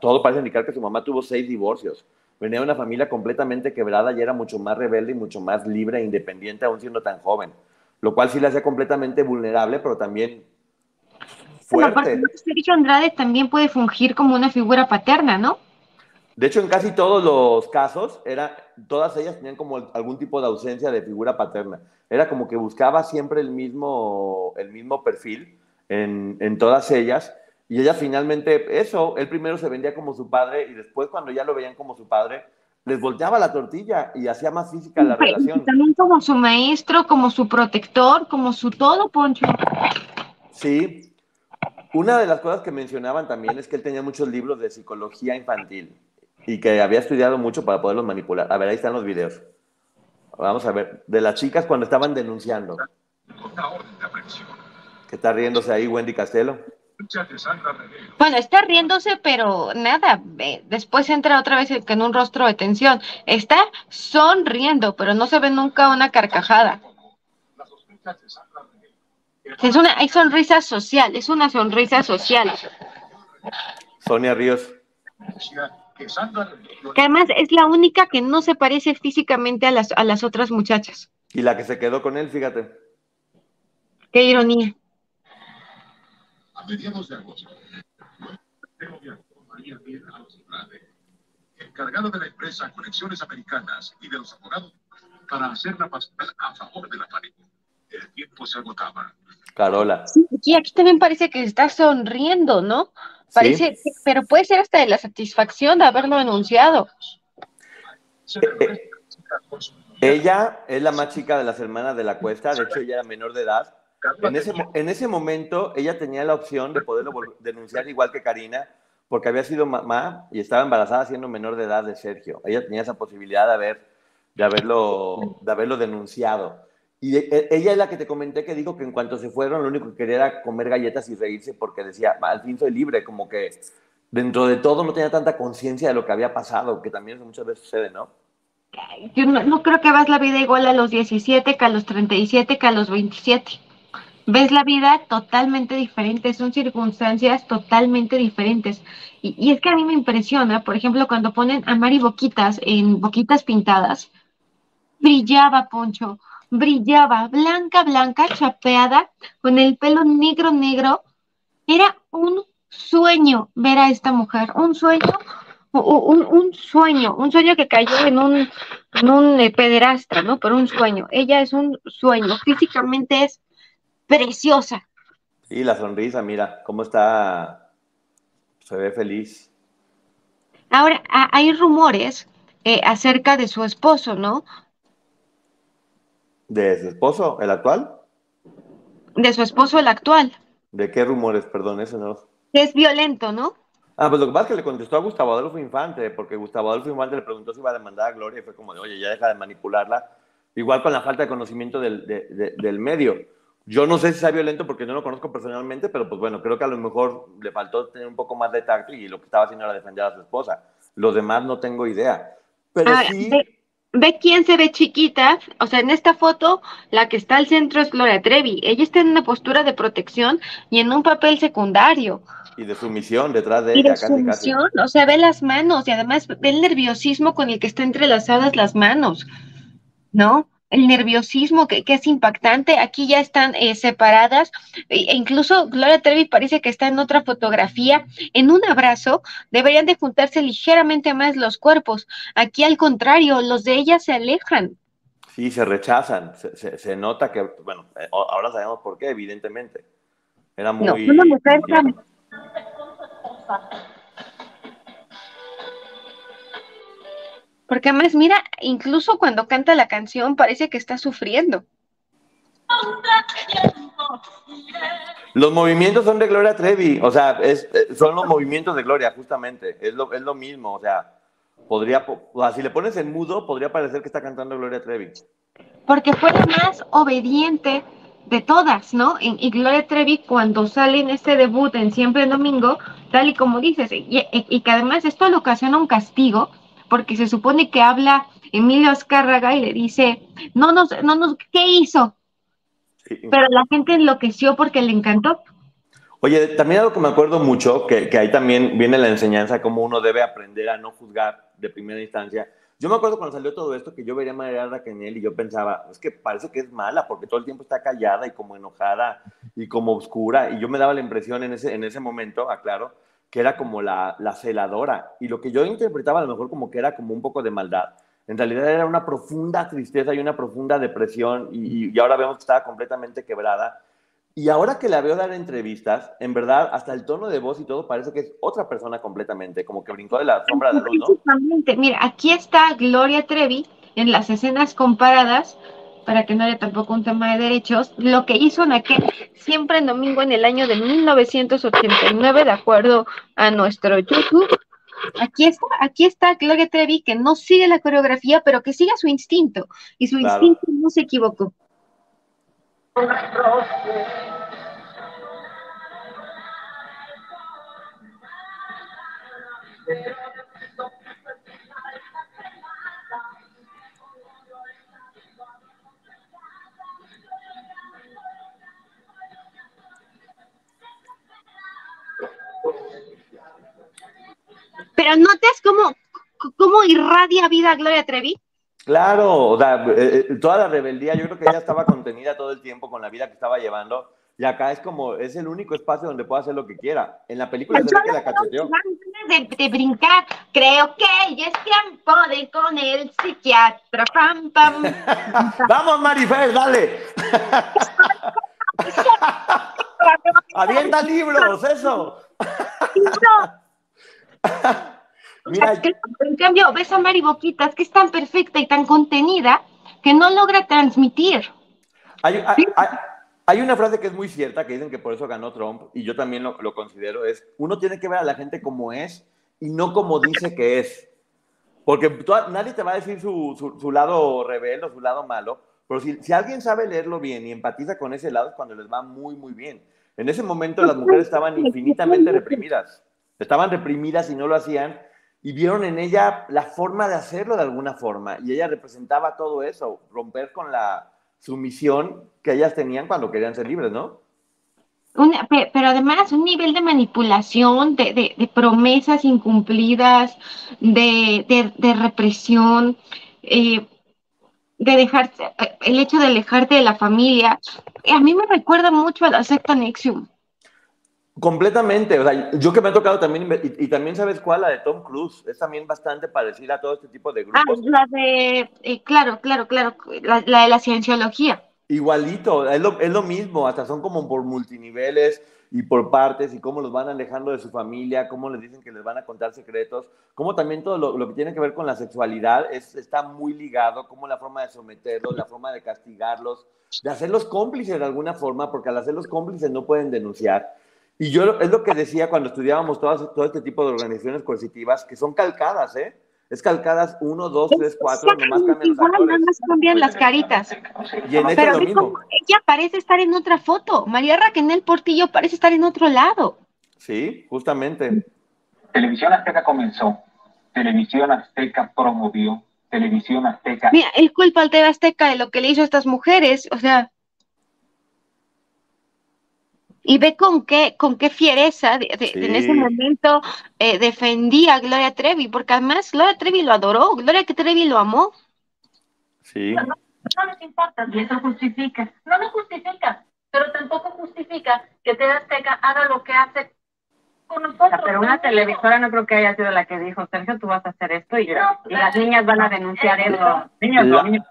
todo parece indicar que su mamá tuvo seis divorcios. Venía de una familia completamente quebrada y era mucho más rebelde y mucho más libre e independiente aún siendo tan joven. Lo cual sí la hacía completamente vulnerable, pero también fuerte. Sergio Andrade también puede fungir como una figura paterna, ¿no? De hecho, en casi todos los casos, era, todas ellas tenían como algún tipo de ausencia de figura paterna. Era como que buscaba siempre el mismo, el mismo perfil en, en todas ellas y ella finalmente, eso, él primero se vendía como su padre y después cuando ya lo veían como su padre, les volteaba la tortilla y hacía más física la relación. También como su maestro, como su protector, como su todo, Poncho. Sí. Una de las cosas que mencionaban también es que él tenía muchos libros de psicología infantil y que había estudiado mucho para poderlos manipular. A ver, ahí están los videos. Vamos a ver, de las chicas cuando estaban denunciando. ¿Qué está riéndose ahí Wendy Castelo? Bueno, está riéndose, pero nada, después entra otra vez en un rostro de tensión. Está sonriendo, pero no se ve nunca una carcajada. Es una hay sonrisa social, es una sonrisa social. Sonia Ríos. Que además es la única que no se parece físicamente a las, a las otras muchachas. Y la que se quedó con él, fíjate. Qué ironía mediados de agosto, María Piedra encargada de la empresa Conexiones Americanas y de los abogados para hacer la pasada a favor de la familia. El tiempo se agotaba. Carola. Sí, aquí, aquí también parece que está sonriendo, ¿no? Parece, Sí. pero puede ser hasta de la satisfacción de haberlo denunciado. Eh, Ella es la más chica de las hermanas de la cuesta, de hecho ella era menor de edad. En ese, en ese momento ella tenía la opción de poderlo denunciar igual que Karina, porque había sido mamá y estaba embarazada siendo menor de edad de Sergio. Ella tenía esa posibilidad de, haber, de, haberlo, de haberlo denunciado. Y e- e- ella es la que te comenté que dijo que en cuanto se fueron, lo único que quería era comer galletas y reírse porque decía, al fin soy libre, como que dentro de todo no tenía tanta conciencia de lo que había pasado, que también muchas veces sucede, ¿no? Yo no, no creo que vas la vida igual a los 17 que a los 37 que a los 27. Ves la vida totalmente diferente, son circunstancias totalmente diferentes. Y, es que a mí me impresiona, por ejemplo, cuando ponen a Mari Boquitas en Boquitas Pintadas, brillaba Poncho, brillaba, blanca, blanca, chapeada, con el pelo negro, negro. Era un sueño ver a esta mujer, un sueño, un, un sueño, un sueño que cayó en un, en un eh, pederasta, ¿no? Pero un sueño. Ella es un sueño, físicamente es preciosa. Y la sonrisa, mira, cómo está, se ve feliz. Ahora, hay rumores eh, acerca de su esposo, ¿no? ¿De su esposo, el actual? De su esposo, el actual, ¿De qué rumores? Perdón, eso no. es violento, ¿no? Ah, pues lo que pasa es que le contestó a Gustavo Adolfo Infante, porque Gustavo Adolfo Infante le preguntó si iba a demandar a Gloria y fue como de, oye, ya deja de manipularla. Igual con la falta de conocimiento del, de- de- del medio. Yo no sé si sea violento porque no lo conozco personalmente, pero pues bueno, creo que a lo mejor le faltó tener un poco más de tacto y lo que estaba haciendo era defender a su esposa. Los demás no tengo idea. Pero Ahora, sí, ve, ve quién se ve chiquita. O sea, en esta foto, la que está al centro es Gloria Trevi. Ella está en una postura de protección y en un papel secundario. y de sumisión detrás de Y ella, de casi, casi. sumisión, o sea, ve las manos y además ve el nerviosismo con el que están entrelazadas las manos, ¿no? El nerviosismo que, que es impactante. Aquí ya están eh, separadas. E e incluso Gloria Trevi parece que está en otra fotografía. En un abrazo deberían de juntarse ligeramente más los cuerpos. Aquí al contrario, los de ella se alejan. Sí, se rechazan. Se, se- se nota que, bueno, eh, ahora sabemos por qué, evidentemente. Era muy... No, una mujer tan- Porque además, mira, incluso cuando canta la canción parece que está sufriendo. Los movimientos son de Gloria Trevi, o sea, es, eh, son los movimientos de Gloria, justamente. Es lo, es lo mismo, o sea, podría, po- o sea, si le pones en mudo, podría parecer que está cantando Gloria Trevi. porque fue la más obediente de todas, ¿no? Y, y Gloria Trevi cuando sale en este debut en Siempre en Domingo, tal y como dices, y, y- y que además esto le ocasiona un castigo, porque se supone que habla Emilio Azcárraga y le dice, no nos, no nos, ¿qué hizo? Pero la gente enloqueció porque le encantó. Oye, también algo que me acuerdo mucho, que, que ahí también viene la enseñanza, cómo uno debe aprender a no juzgar de primera instancia. Yo me acuerdo cuando salió todo esto que yo vería a Raquel y yo pensaba, es que parece que es mala porque todo el tiempo está callada y como enojada y como oscura. Y yo me daba la impresión en ese, en ese momento, aclaro, que era como la, la celadora. Y lo que yo interpretaba a lo mejor como que era como un poco de maldad. En realidad era una profunda tristeza y una profunda depresión y, y ahora vemos que estaba completamente quebrada. Y ahora que la veo dar entrevistas, en verdad, hasta el tono de voz y todo parece que es otra persona completamente, como que brincó de la sombra de la luz, ¿no? Mira, aquí está Gloria Trevi en las escenas comparadas, para que no haya tampoco un tema de derechos, lo que hizo en aquel siempre en domingo en el año de 1989, de acuerdo a nuestro YouTube. Aquí está, aquí está Gloria Trevi que no sigue la coreografía, pero que sigue su instinto, y su Claro. instinto no se equivocó. Pero notas cómo, cómo irradia vida Gloria Trevi. Claro, o sea, eh, eh, toda la rebeldía, yo creo que ella estaba contenida todo el tiempo con la vida que estaba llevando, y acá es como, es el único espacio donde puede hacer lo que quiera. En la película se ve que la cacheteó. de, de brincar. Creo que ya es tiempo de ir con el psiquiatra. Pam, pam. Vamos, Marifer, dale. Avienta libros, eso. Mira, que, en cambio, ves a Mari Boquitas, que es tan perfecta y tan contenida, que no logra transmitir. Hay, hay- hay- hay una frase que es muy cierta, que dicen que por eso ganó Trump, y yo también lo, lo considero, es, uno tiene que ver a la gente como es y no como dice que es. Porque tú- nadie te va a decir su, su- su lado rebelde o su lado malo, pero si, si alguien sabe leerlo bien y empatiza con ese lado es cuando les va muy, muy bien. En ese momento las mujeres estaban infinitamente reprimidas. Estaban reprimidas y no lo hacían, y vieron en ella la forma de hacerlo de alguna forma, y ella representaba todo eso, romper con la sumisión que ellas tenían cuando querían ser libres, ¿no? Una- pe- pero además un nivel de manipulación, de, de- de promesas incumplidas, de, represión, eh, de dejarse, eh, el hecho de alejarte de la familia. A mí me recuerda mucho a la secta Nexium. Completamente, o sea, yo que me ha tocado también, y, y también sabes cuál, la de Tom Cruise, es también bastante parecida a todo este tipo de Ah, grupos. la de, eh, claro, claro, claro, la, la de la cienciología. Igualito, es lo, es lo mismo, hasta son como por multiniveles y por partes y cómo los van alejando de su familia, cómo les dicen que les van a contar secretos, cómo también todo lo, lo que tiene que ver con la sexualidad es, está muy ligado, como la forma de someterlos, la forma de castigarlos, de hacerlos cómplices de alguna forma, porque al hacerlos cómplices no pueden denunciar. Y yo es lo que decía cuando estudiábamos todas, todo este tipo de organizaciones coercitivas, que son calcadas, ¿eh? Es calcadas uno, dos, tres, cuatro, nomás cambian los nada actores. más cambian las caritas. Y en este Pero es lo mismo. ella parece estar en otra foto. María Raquel Portillo parece estar en otro lado. Sí, justamente. Televisión Azteca comenzó, Televisión Azteca promovió, Televisión Azteca Mira, él culpa al TV Azteca de lo que le hizo a estas mujeres, o sea. Y ve con qué, con qué fiereza de- de- Sí. en ese momento eh, defendía a Gloria Trevi, porque además Gloria Trevi lo adoró, Gloria Trevi lo amó. Sí. No, no les importa y eso justifica. No lo justifica, pero tampoco justifica que TV Azteca haga lo que hace con nosotros. Pero una televisora no creo que haya sido la que dijo, Sergio, tú vas a hacer esto y, No, y las niñas van a denunciar es- eso. Niñas, La- no, niñas,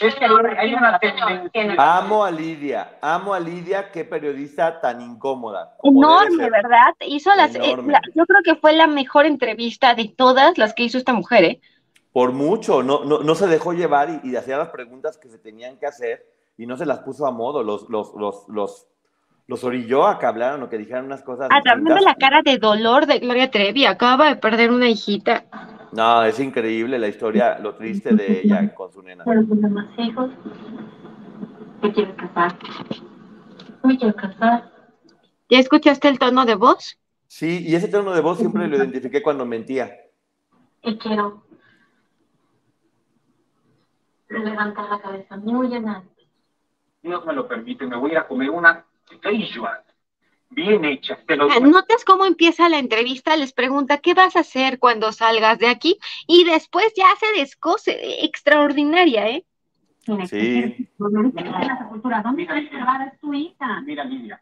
es que hay una tendencia. Amo a Lidia, amo a Lidia, qué periodista tan incómoda. Enorme. ¿verdad? Hizo las, eh, la- yo creo que fue la mejor entrevista de todas las que hizo esta mujer, ¿eh? Por mucho, no, no, no se dejó llevar y, y hacía las preguntas que se tenían que hacer y no se las puso a modo, los, los, los, los, los orilló a que hablaran o que dijeran unas cosas. A través de la cara de dolor de Gloria Trevi, acaba de perder una hijita. No, es increíble la historia, lo triste de ella con su nena. Pero tiene más hijos. ¿Te quieres casar? Me quiero casar. ¿Ya escuchaste el tono de voz? Sí, y ese tono de voz siempre lo identifiqué cuando mentía. Y quiero levantar la cabeza muy en alto. Dios me lo permite, me voy a ir a comer una feijoada bien hecha. Te lo Ah, ¿Notas cómo empieza la entrevista? Les pregunta, ¿qué vas a hacer cuando salgas de aquí? Y después ya se descose, extraordinaria, ¿eh? Sí. ¿Dónde a tu hija? Mira, Lidia,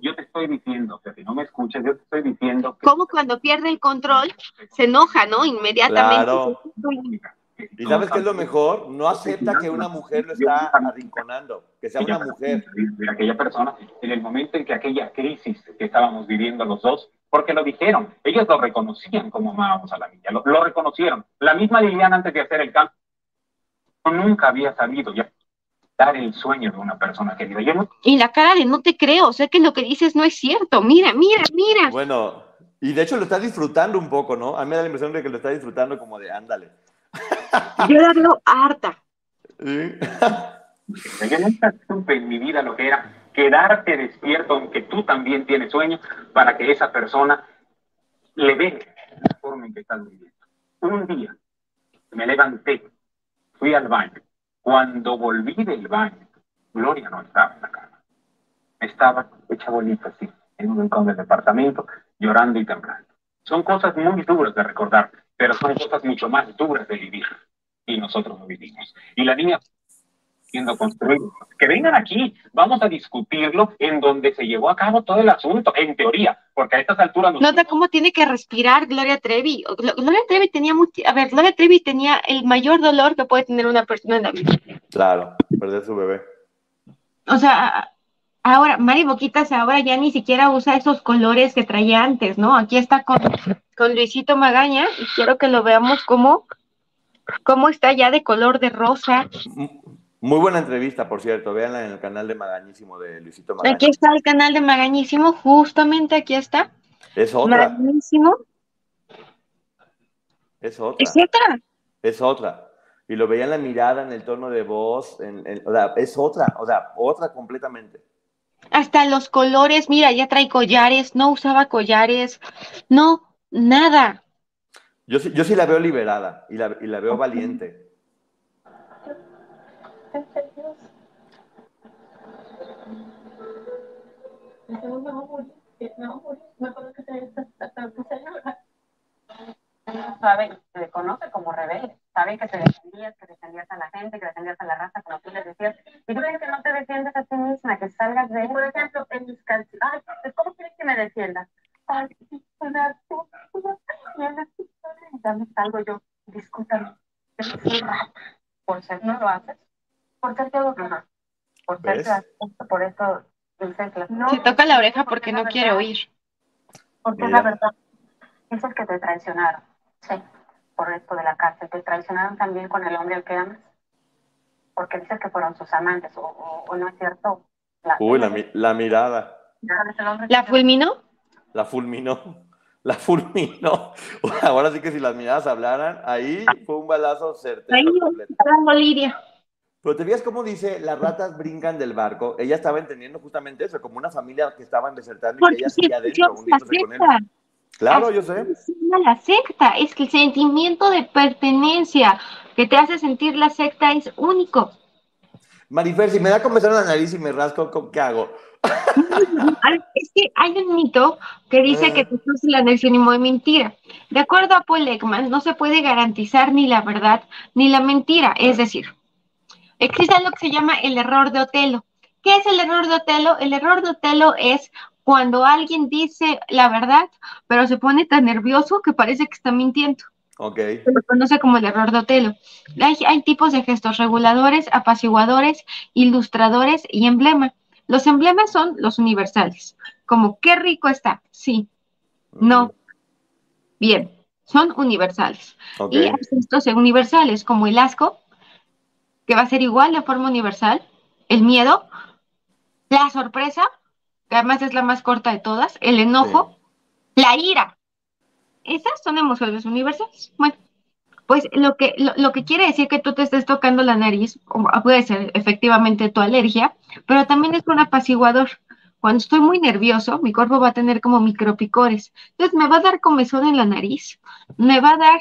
yo te estoy diciendo, que si no me escuchas, yo te estoy diciendo que Como cuando pierde el control, se enoja, ¿no? Inmediatamente. Claro. ¿Y sabes qué es lo mejor? No acepta que una mujer lo está arrinconando, que sea una mujer. de aquella persona en el momento en que aquella crisis que estábamos viviendo los dos, porque lo dijeron, ellos lo reconocían como amábamos a la niña, lo, lo reconocieron. La misma Liliana antes de hacer el cambio nunca había sabido ya dar el sueño de una persona querida. Yo no Y la cara de no te creo, sé que lo que dices no es cierto. Mira, mira, mira. Bueno, y de hecho lo está disfrutando un poco, ¿no? A mí me da la impresión de que lo está disfrutando como de ándale. Yo la veo harta. Sí. Yo nunca supe en mi vida lo que era quedarte despierto, aunque tú también tienes sueño, para que esa persona le dé la forma en que estás viviendo. Un día me levanté, fui al baño. Cuando volví del baño, Gloria no estaba en la cama. Estaba hecha bolita así, en un rincón del departamento, llorando y temblando. Son cosas muy duras de recordar, pero son cosas mucho más duras de vivir. Y nosotros lo vivimos. Y la niña siendo construido. Que vengan aquí, vamos a discutirlo en donde se llevó a cabo todo el asunto, en teoría, porque a estas alturas... Nos... Nota cómo tiene que respirar Gloria Trevi. Gloria Trevi tenía mucho, a ver, Gloria Trevi tenía el mayor dolor que puede tener una persona en la vida. Claro, perder su bebé. O sea, ahora, Mari Boquitas ahora ya ni siquiera usa esos colores que traía antes, ¿no? Aquí está con, con Luisito Magaña y quiero que lo veamos como cómo está ya de color de rosa. Muy buena entrevista, por cierto. Véanla en el canal de Magañísimo de Luisito Magaña. Aquí está el canal de Magañísimo, justamente aquí está. Es otra. Magañísimo. Es otra. Es otra. Es otra. Y lo veía en la mirada, en el tono de voz, en, en, o sea, es otra, o sea, otra completamente. Hasta los colores, mira, ya trae collares, no usaba collares, no, nada. Yo, sí- yo sí la veo liberada y la, y la veo valiente. Sabe, te conoce como rebelde, sabe que te defendías, que defendías a la gente, que defendías a la raza, como tú les decías, y tú crees que no te defiendes a ti misma, que salgas de Por ejemplo, en mis canciones, ay, pues, ¿cómo quieres que me defienda? Ay, una y ya me salgo yo, discúlpame, por ser, no lo haces, por ser todo no, por ser ¿Ves? racista, por la- no, Se toca la oreja porque no quiere oír. porque es la verdad. Dices que te traicionaron. Sí, por esto de la cárcel. Te traicionaron también con el hombre al que amas. Porque dices que fueron sus amantes, o, o- o no es cierto. La, Uy, la, mi- la mirada, ¿Cuál es el hombre ¿La fulminó? la fulminó, la fulminó. Ahora sí que si las miradas hablaran, ahí fue un balazo certero. Ahí Lidia. Pero te fijas cómo dice, las ratas brincan del barco. Ella estaba entendiendo justamente eso, como una familia que estaban desertando y que ella seguía adentro, escuchamos la uniéndose con él. Claro, yo sé. funciona la secta, es que el sentimiento de pertenencia que te hace sentir la secta es único. Marifer, si me da comezón la nariz y me rasco, ¿cómo- ¿qué hago? Es que hay un mito que dice Ah. que te es el anexionimo de mentira. De acuerdo a Paul Ekman, no se puede garantizar ni la verdad ni la mentira. Es decir, existe lo que se llama el error de Otelo. ¿Qué es el error de Otelo? El error de Otelo es cuando alguien dice la verdad, pero se pone tan nervioso que parece que está mintiendo. Ok. se lo conoce como el error de Otelo. Hay, hay tipos de gestos reguladores, apaciguadores, ilustradores y emblema. Los emblemas son los universales, como qué rico está, sí, no, bien, son universales. Ok. Y hay gestos universales, como el asco, que va a ser igual de forma universal, el miedo, la sorpresa, que además es la más corta de todas, el enojo, la ira. Esas son emociones universales. Bueno, pues lo que, lo, lo que quiere decir que tú te estés tocando la nariz, o puede ser efectivamente tu alergia, pero también es un apaciguador. Cuando estoy muy nervioso, mi cuerpo va a tener como micropicores. Entonces me va a dar comezón en la nariz, me va a dar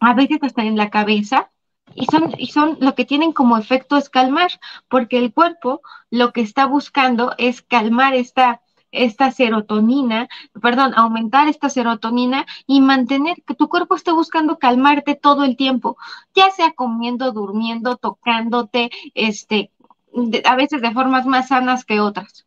a veces hasta en la cabeza, y son, y son lo que tienen como efecto es calmar, porque el cuerpo lo que está buscando es calmar esta, esta serotonina, perdón, aumentar esta serotonina y mantener que tu cuerpo esté buscando calmarte todo el tiempo, ya sea comiendo, durmiendo, tocándote, este, de- a veces de formas más sanas que otras.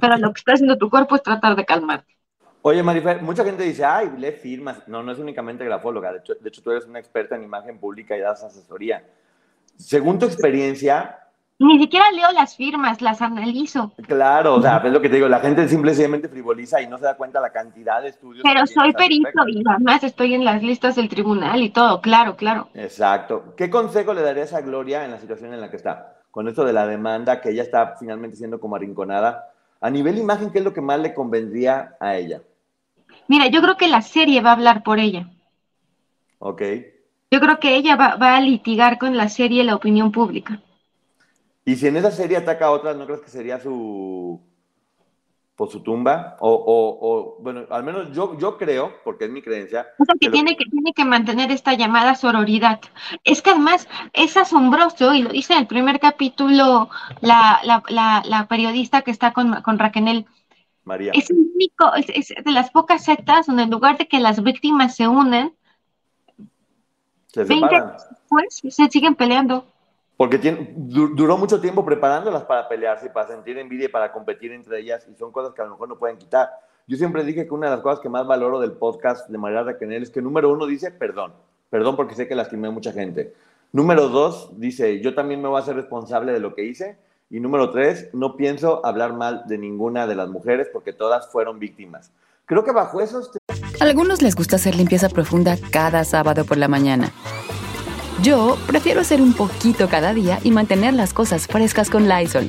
Pero lo que está haciendo tu cuerpo es tratar de calmarte. Oye, Marifer, mucha gente dice, ay, lee firmas. No, no es únicamente grafóloga. De hecho, de hecho, tú eres una experta en imagen pública y das asesoría. Según tu experiencia, Ni siquiera leo las firmas, las analizo. claro, o sea, es lo que te digo, la gente simplemente frivoliza y no se da cuenta la cantidad de estudios. Pero soy perito y además estoy en las listas del tribunal y todo, claro, claro. Exacto. ¿Qué consejo le darías a Gloria en la situación en la que está? Con esto de la demanda, que ella está finalmente siendo como arrinconada. A nivel imagen, ¿qué es lo que más le convendría a ella? Mira, yo creo que la serie va a hablar por ella. ¿Ok? Yo creo que ella va, va a litigar con la serie la opinión pública. Y si en esa serie ataca a otra, ¿no crees que sería su por su tumba? O, o- o, bueno, al menos yo, yo creo, porque es mi creencia, O sea, que tiene que, tiene que mantener esta llamada sororidad. Es que además es asombroso, y lo dice en el primer capítulo la, la, la, la periodista que está con, con Raquel. María. Es único, es, es de las pocas sectas donde en lugar de que las víctimas se unen, Se 20 separan. después se siguen peleando. porque tiene, du- duró mucho tiempo preparándolas para pelearse para sentir envidia y para competir entre ellas, y son cosas que a lo mejor no pueden quitar. Yo siempre dije que una de las cosas que más valoro del podcast de María Raquel es que número uno dice perdón, perdón porque sé que lastimé a mucha gente. Número dos dice, yo también me voy a hacer responsable de lo que hice. Y número tres, no pienso hablar mal de ninguna de las mujeres porque todas fueron víctimas. Creo que bajo esos A algunos les gusta hacer limpieza profunda cada sábado por la mañana. Yo prefiero hacer un poquito cada día y mantener las cosas frescas con Lysol.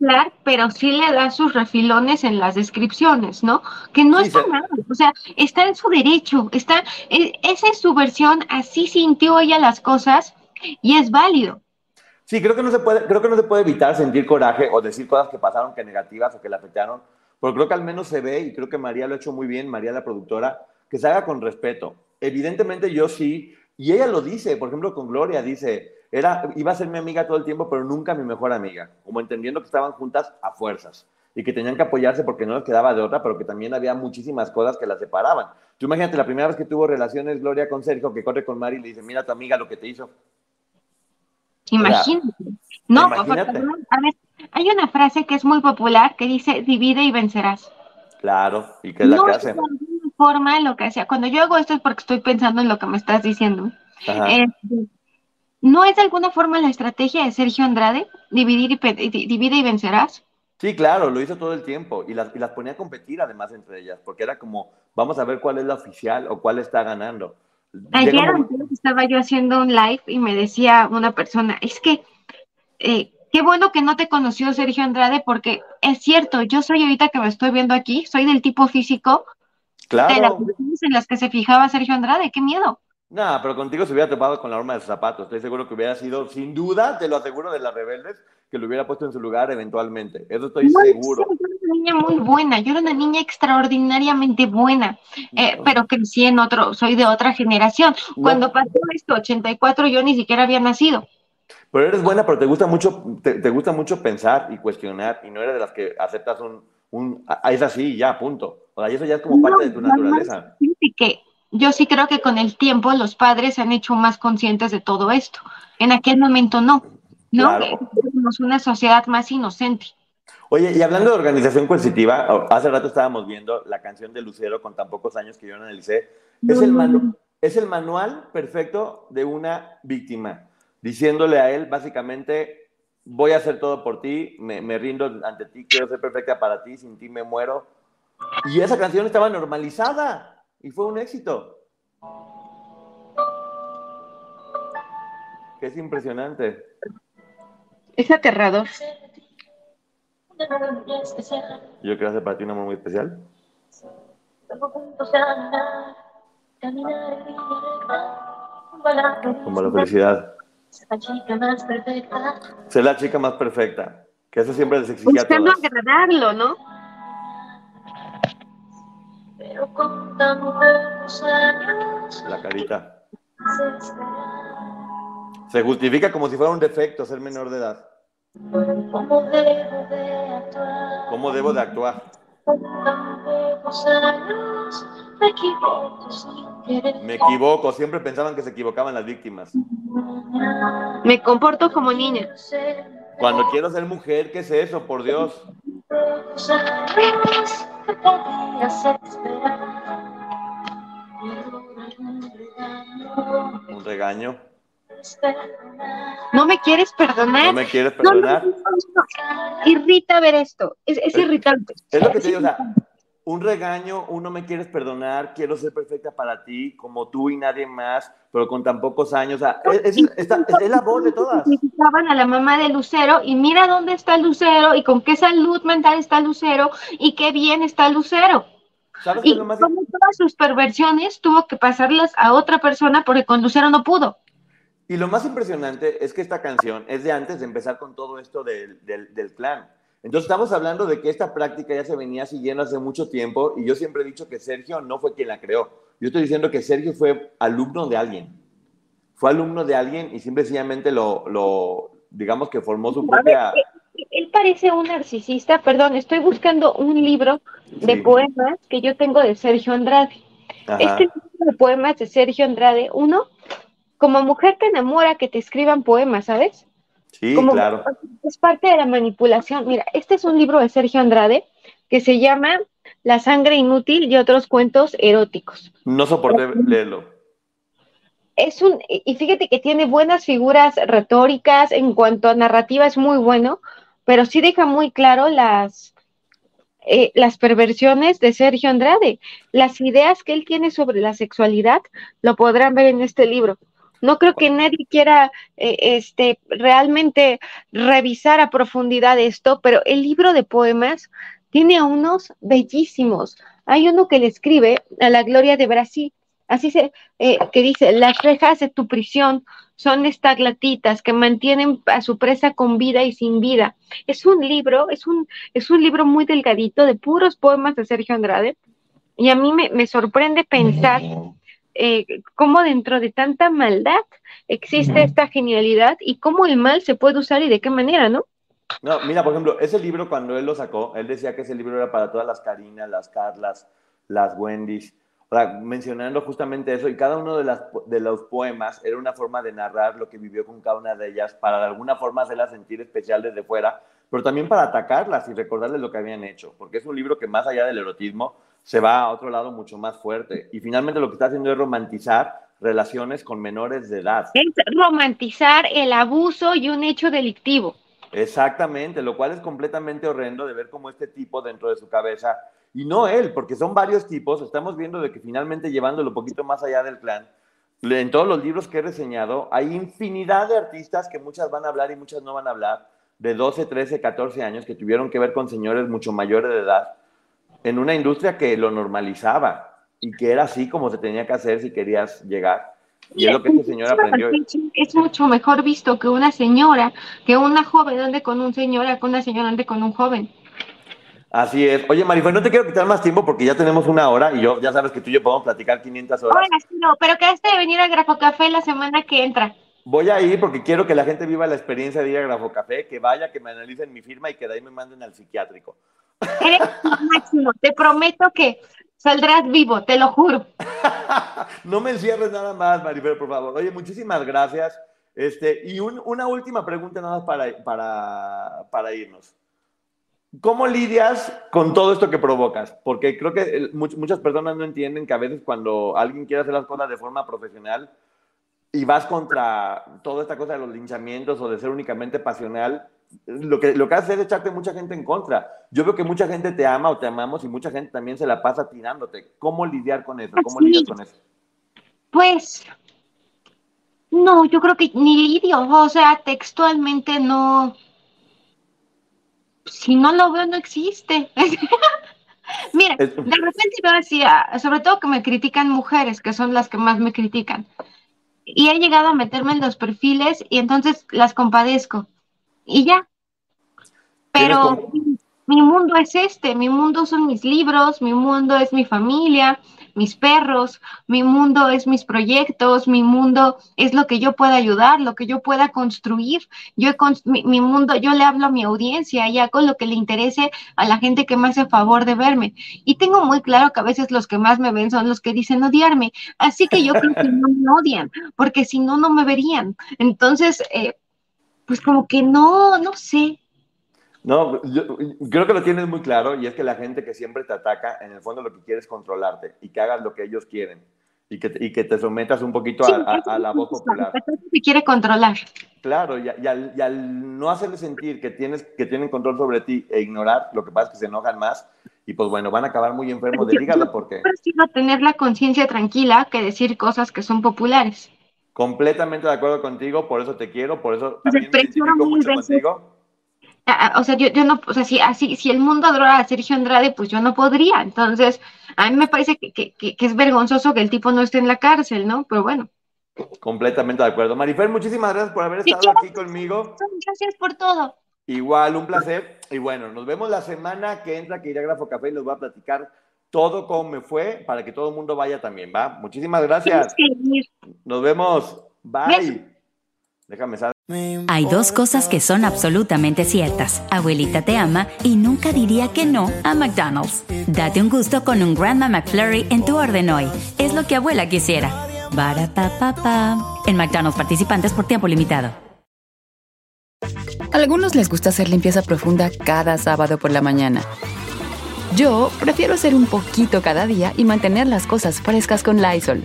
hablar, pero sí le da sus refilones en las descripciones, ¿no? Que no Sí, está mal, o sea, está en su derecho, está, e- esa es su versión, así sintió ella las cosas y es válido. Sí, creo que no se puede, creo que no se puede evitar sentir coraje o decir cosas que pasaron que negativas o que le afectaron, porque creo que al menos se ve y creo que María lo ha hecho muy bien, María la productora, que se haga con respeto. Evidentemente yo sí, y ella lo dice, por ejemplo con Gloria dice, era iba a ser mi amiga todo el tiempo, pero nunca mi mejor amiga, como entendiendo que estaban juntas a fuerzas y que tenían que apoyarse porque no les quedaba de otra, pero que también había muchísimas cosas que las separaban. Tú imagínate la primera vez que tuvo relaciones Gloria con Sergio, que corre con Mari y le dice, mira a tu amiga lo que te hizo. Imagínate. No, porque, imagínate. a ver, hay una frase que es muy popular que dice, divide y vencerás. Claro, y que es la no que es hace. de alguna forma lo que hacía. Cuando yo hago esto es porque estoy pensando en lo que me estás diciendo. Ajá. Este, ¿No es de alguna forma la estrategia de Sergio Andrade? Dividir y, divide y vencerás. Sí, claro, lo hizo todo el tiempo y las, y las ponía a competir además entre ellas, porque era como, vamos a ver cuál es la oficial o cuál está ganando. Ayer estaba yo haciendo un live y me decía una persona, es que eh, qué bueno que no te conoció Sergio Andrade porque es cierto, yo soy ahorita que me estoy viendo aquí, soy del tipo físico de las en las que se fijaba Sergio Andrade, qué miedo. Nada, pero contigo se hubiera topado con la horma de sus zapatos. Estoy seguro que hubiera sido, sin duda, te lo aseguro, de las rebeldes, que lo hubiera puesto en su lugar eventualmente. Eso estoy No, seguro. yo era una niña muy buena, yo era una niña extraordinariamente buena, eh, pero crecí en otro, soy de otra generación. No. Cuando pasó esto, 84, yo ni siquiera había nacido. Pero eres buena, pero te gusta mucho, te, te gusta mucho pensar y cuestionar, y no eres de las que aceptas un, un "Ah, es así, y ya, punto. O sea, y eso ya es como parte de tu No, naturaleza. que yo sí creo que con el tiempo los padres se han hecho más conscientes de todo esto. En aquel momento no, ¿no? Claro. Éramos una sociedad más inocente. Oye, y hablando de organización coercitiva, hace rato estábamos viendo la canción de Lucero con tan pocos años que yo no analicé. Es el, manu- es el manual perfecto de una víctima, diciéndole a él básicamente, voy a hacer todo por ti, me, me rindo ante ti, quiero ser perfecta para ti, sin ti me muero. Y esa canción estaba normalizada y fue un éxito. Que es impresionante. Es aterrador. Yo quiero hacer para ti un amor muy especial. Como la felicidad. Ser la chica más perfecta. Que eso siempre les exigía a Buscando agradarlo, ¿no? La carita. Se justifica como si fuera un defecto ser menor de edad. ¿Cómo debo de actuar? Me equivoco. Siempre pensaban que se equivocaban las víctimas. Me comporto como niña. Cuando quiero ser mujer, ¿qué es eso? Por Dios. Un regaño. No me quieres perdonar. ¿No me quieres No, no, perdonar? no, no. Irrita ver esto. Es, es irritante. Es lo que te digo, o sea, un regaño, un no me quieres perdonar, quiero ser perfecta para ti, como tú y nadie más, pero con tan pocos años. O sea, es, es- esta- es la voz de todas. A la mamá de Lucero y mira dónde está Lucero y con qué salud mental está Lucero y qué bien está Lucero. ¿Sabes Y como todas sus perversiones tuvo que pasarlas a otra persona porque con Lucero no pudo. Y lo más impresionante es que esta canción es de antes de empezar con todo esto del, del, del clan. Entonces estamos hablando de que esta práctica ya se venía siguiendo hace mucho tiempo y yo siempre he dicho que Sergio no fue quien la creó. Yo estoy diciendo que Sergio fue alumno de alguien. Fue alumno de alguien y simplemente lo, lo digamos que formó su propia... él parece un narcisista, perdón, estoy buscando un libro de poemas que yo tengo de Sergio Andrade. Este libro de poemas de Sergio Andrade, uno, como mujer te enamora que te escriban poemas, ¿sabes? Sí, claro. Es parte de la manipulación. Mira, este es un libro de Sergio Andrade que se llama La sangre inútil y otros cuentos eróticos. No soporté leerlo. Es un, y fíjate que tiene buenas figuras retóricas, en cuanto a narrativa es muy bueno, pero sí deja muy claro las, eh, las perversiones de Sergio Andrade. Las ideas que él tiene sobre la sexualidad lo podrán ver en este libro. No creo que nadie quiera eh, este, realmente revisar a profundidad esto, pero el libro de poemas tiene unos bellísimos. Hay uno que le escribe a la gloria de Brasil, así se, eh, que dice, las rejas de tu prisión son estaglatitas que mantienen a su presa con vida y sin vida. Es un libro, es un, es un libro muy delgadito de puros poemas de Sergio Andrade, y a mí me, me sorprende pensar eh, cómo dentro de tanta maldad existe esta genialidad y cómo el mal se puede usar y de qué manera, ¿no? No, mira, por ejemplo, ese libro cuando él lo sacó, él decía que ese libro era para todas las Carinas, las Carlas, las Wendy's, o sea, mencionando justamente eso, y cada uno de, las, de los poemas era una forma de narrar lo que vivió con cada una de ellas, para de alguna forma hacerla sentir especial desde fuera, pero también para atacarlas y recordarles lo que habían hecho, porque es un libro que más allá del erotismo, se va a otro lado mucho más fuerte. Y finalmente lo que está haciendo es romantizar relaciones con menores de edad. Es romantizar el abuso y un hecho delictivo. Exactamente, lo cual es completamente horrendo de ver cómo este tipo dentro de su cabeza, y no él, porque son varios tipos, estamos viendo de que finalmente llevándolo un poquito más allá del clan, en todos los libros que he reseñado, hay infinidad de artistas que muchas van a hablar y muchas no van a hablar, de 12, 13, 14 años, que tuvieron que ver con señores mucho mayores de edad, en una industria que lo normalizaba y que era así como se tenía que hacer si querías llegar. Y es lo que este señor aprendió. Es mucho mejor visto que una señora, que una joven ande con un señor, que una señora ande con un joven. Así es. Oye, Marifé, no te quiero quitar más tiempo porque ya tenemos una hora y yo ya sabes que tú y yo podemos platicar 500 horas. Sí, no, pero quedaste de venir a Grafo Café la semana que entra. Voy a ir porque quiero que la gente viva la experiencia de ir a Grafo Café, que vaya, que me analicen mi firma y que de ahí me manden al psiquiátrico. Eres máximo, te prometo que saldrás vivo, te lo juro. no me encierres nada más, Maribel, por favor. Oye, muchísimas gracias. Este, y una última pregunta nada más para, para, para irnos. ¿Cómo lidias con todo esto que provocas? Porque creo que muchas personas no entienden que a veces cuando alguien quiere hacer las cosas de forma profesional y vas contra toda esta cosa de los linchamientos o de ser únicamente pasional, lo que, lo que hace es echarte mucha gente en contra. Yo veo que mucha gente te ama o te amamos y mucha gente también se la pasa tirándote. ¿Cómo lidiar con eso? ¿Cómo lidiar con eso? Pues, no, yo creo que ni lidio, o sea, textualmente no. Si no lo veo, no existe. Mira, de repente veo así, sobre todo que me critican mujeres, que son las que más me critican. Y he llegado a meterme en los perfiles y entonces las compadezco y ya. Pero mi mundo es este, mi mundo son mis libros, mi mundo es mi familia, mis perros, mi mundo es mis proyectos, mi mundo es lo que yo pueda ayudar, lo que yo pueda construir. Yo mi, mi, mundo, yo le hablo a mi audiencia y hago lo que le interese a la gente que me hace favor de verme. Y tengo muy claro que a veces los que más me ven son los que dicen odiarme. Así que yo creo que no me odian, porque si no, no me verían. Entonces, eh, pues como que no, no sé. No, yo creo que lo tienes muy claro y es que la gente que siempre te ataca, en el fondo lo que quiere es controlarte y que hagas lo que ellos quieren y que, y que te sometas un poquito a, la voz popular. Que quiere controlar. Claro, y, al, no hacerle sentir que, tienes, que tienen control sobre ti e ignorar, lo que pasa es que se enojan más y pues bueno, van a acabar muy enfermos de hígado porque... Prefiero tener la conciencia tranquila que decir cosas que son populares. Completamente de acuerdo contigo, por eso te quiero, por eso también me identifico mucho contigo. O sea, yo, yo no, o sea, si, así, si el mundo adora a Sergio Andrade, pues yo no podría. Entonces, a mí me parece que, que, que, es vergonzoso que el tipo no esté en la cárcel, ¿no? Pero bueno. Completamente de acuerdo. Marifer, muchísimas gracias por haber estado aquí conmigo. Gracias por todo. Igual, un placer. Y bueno, nos vemos la semana que entra, que iré a Grafo Café y les voy a platicar todo cómo me fue para que todo el mundo vaya también, ¿va? Muchísimas gracias. Nos vemos. Bye. Déjame saber. Hay dos cosas que son absolutamente ciertas. Abuelita te ama y nunca diría que no a McDonald's. Date un gusto con un Grandma McFlurry en tu orden hoy. Es lo que abuela quisiera. En McDonald's participantes por tiempo limitado. A algunos les gusta hacer limpieza profunda cada sábado por la mañana. Yo prefiero hacer un poquito cada día y mantener las cosas frescas con Lysol.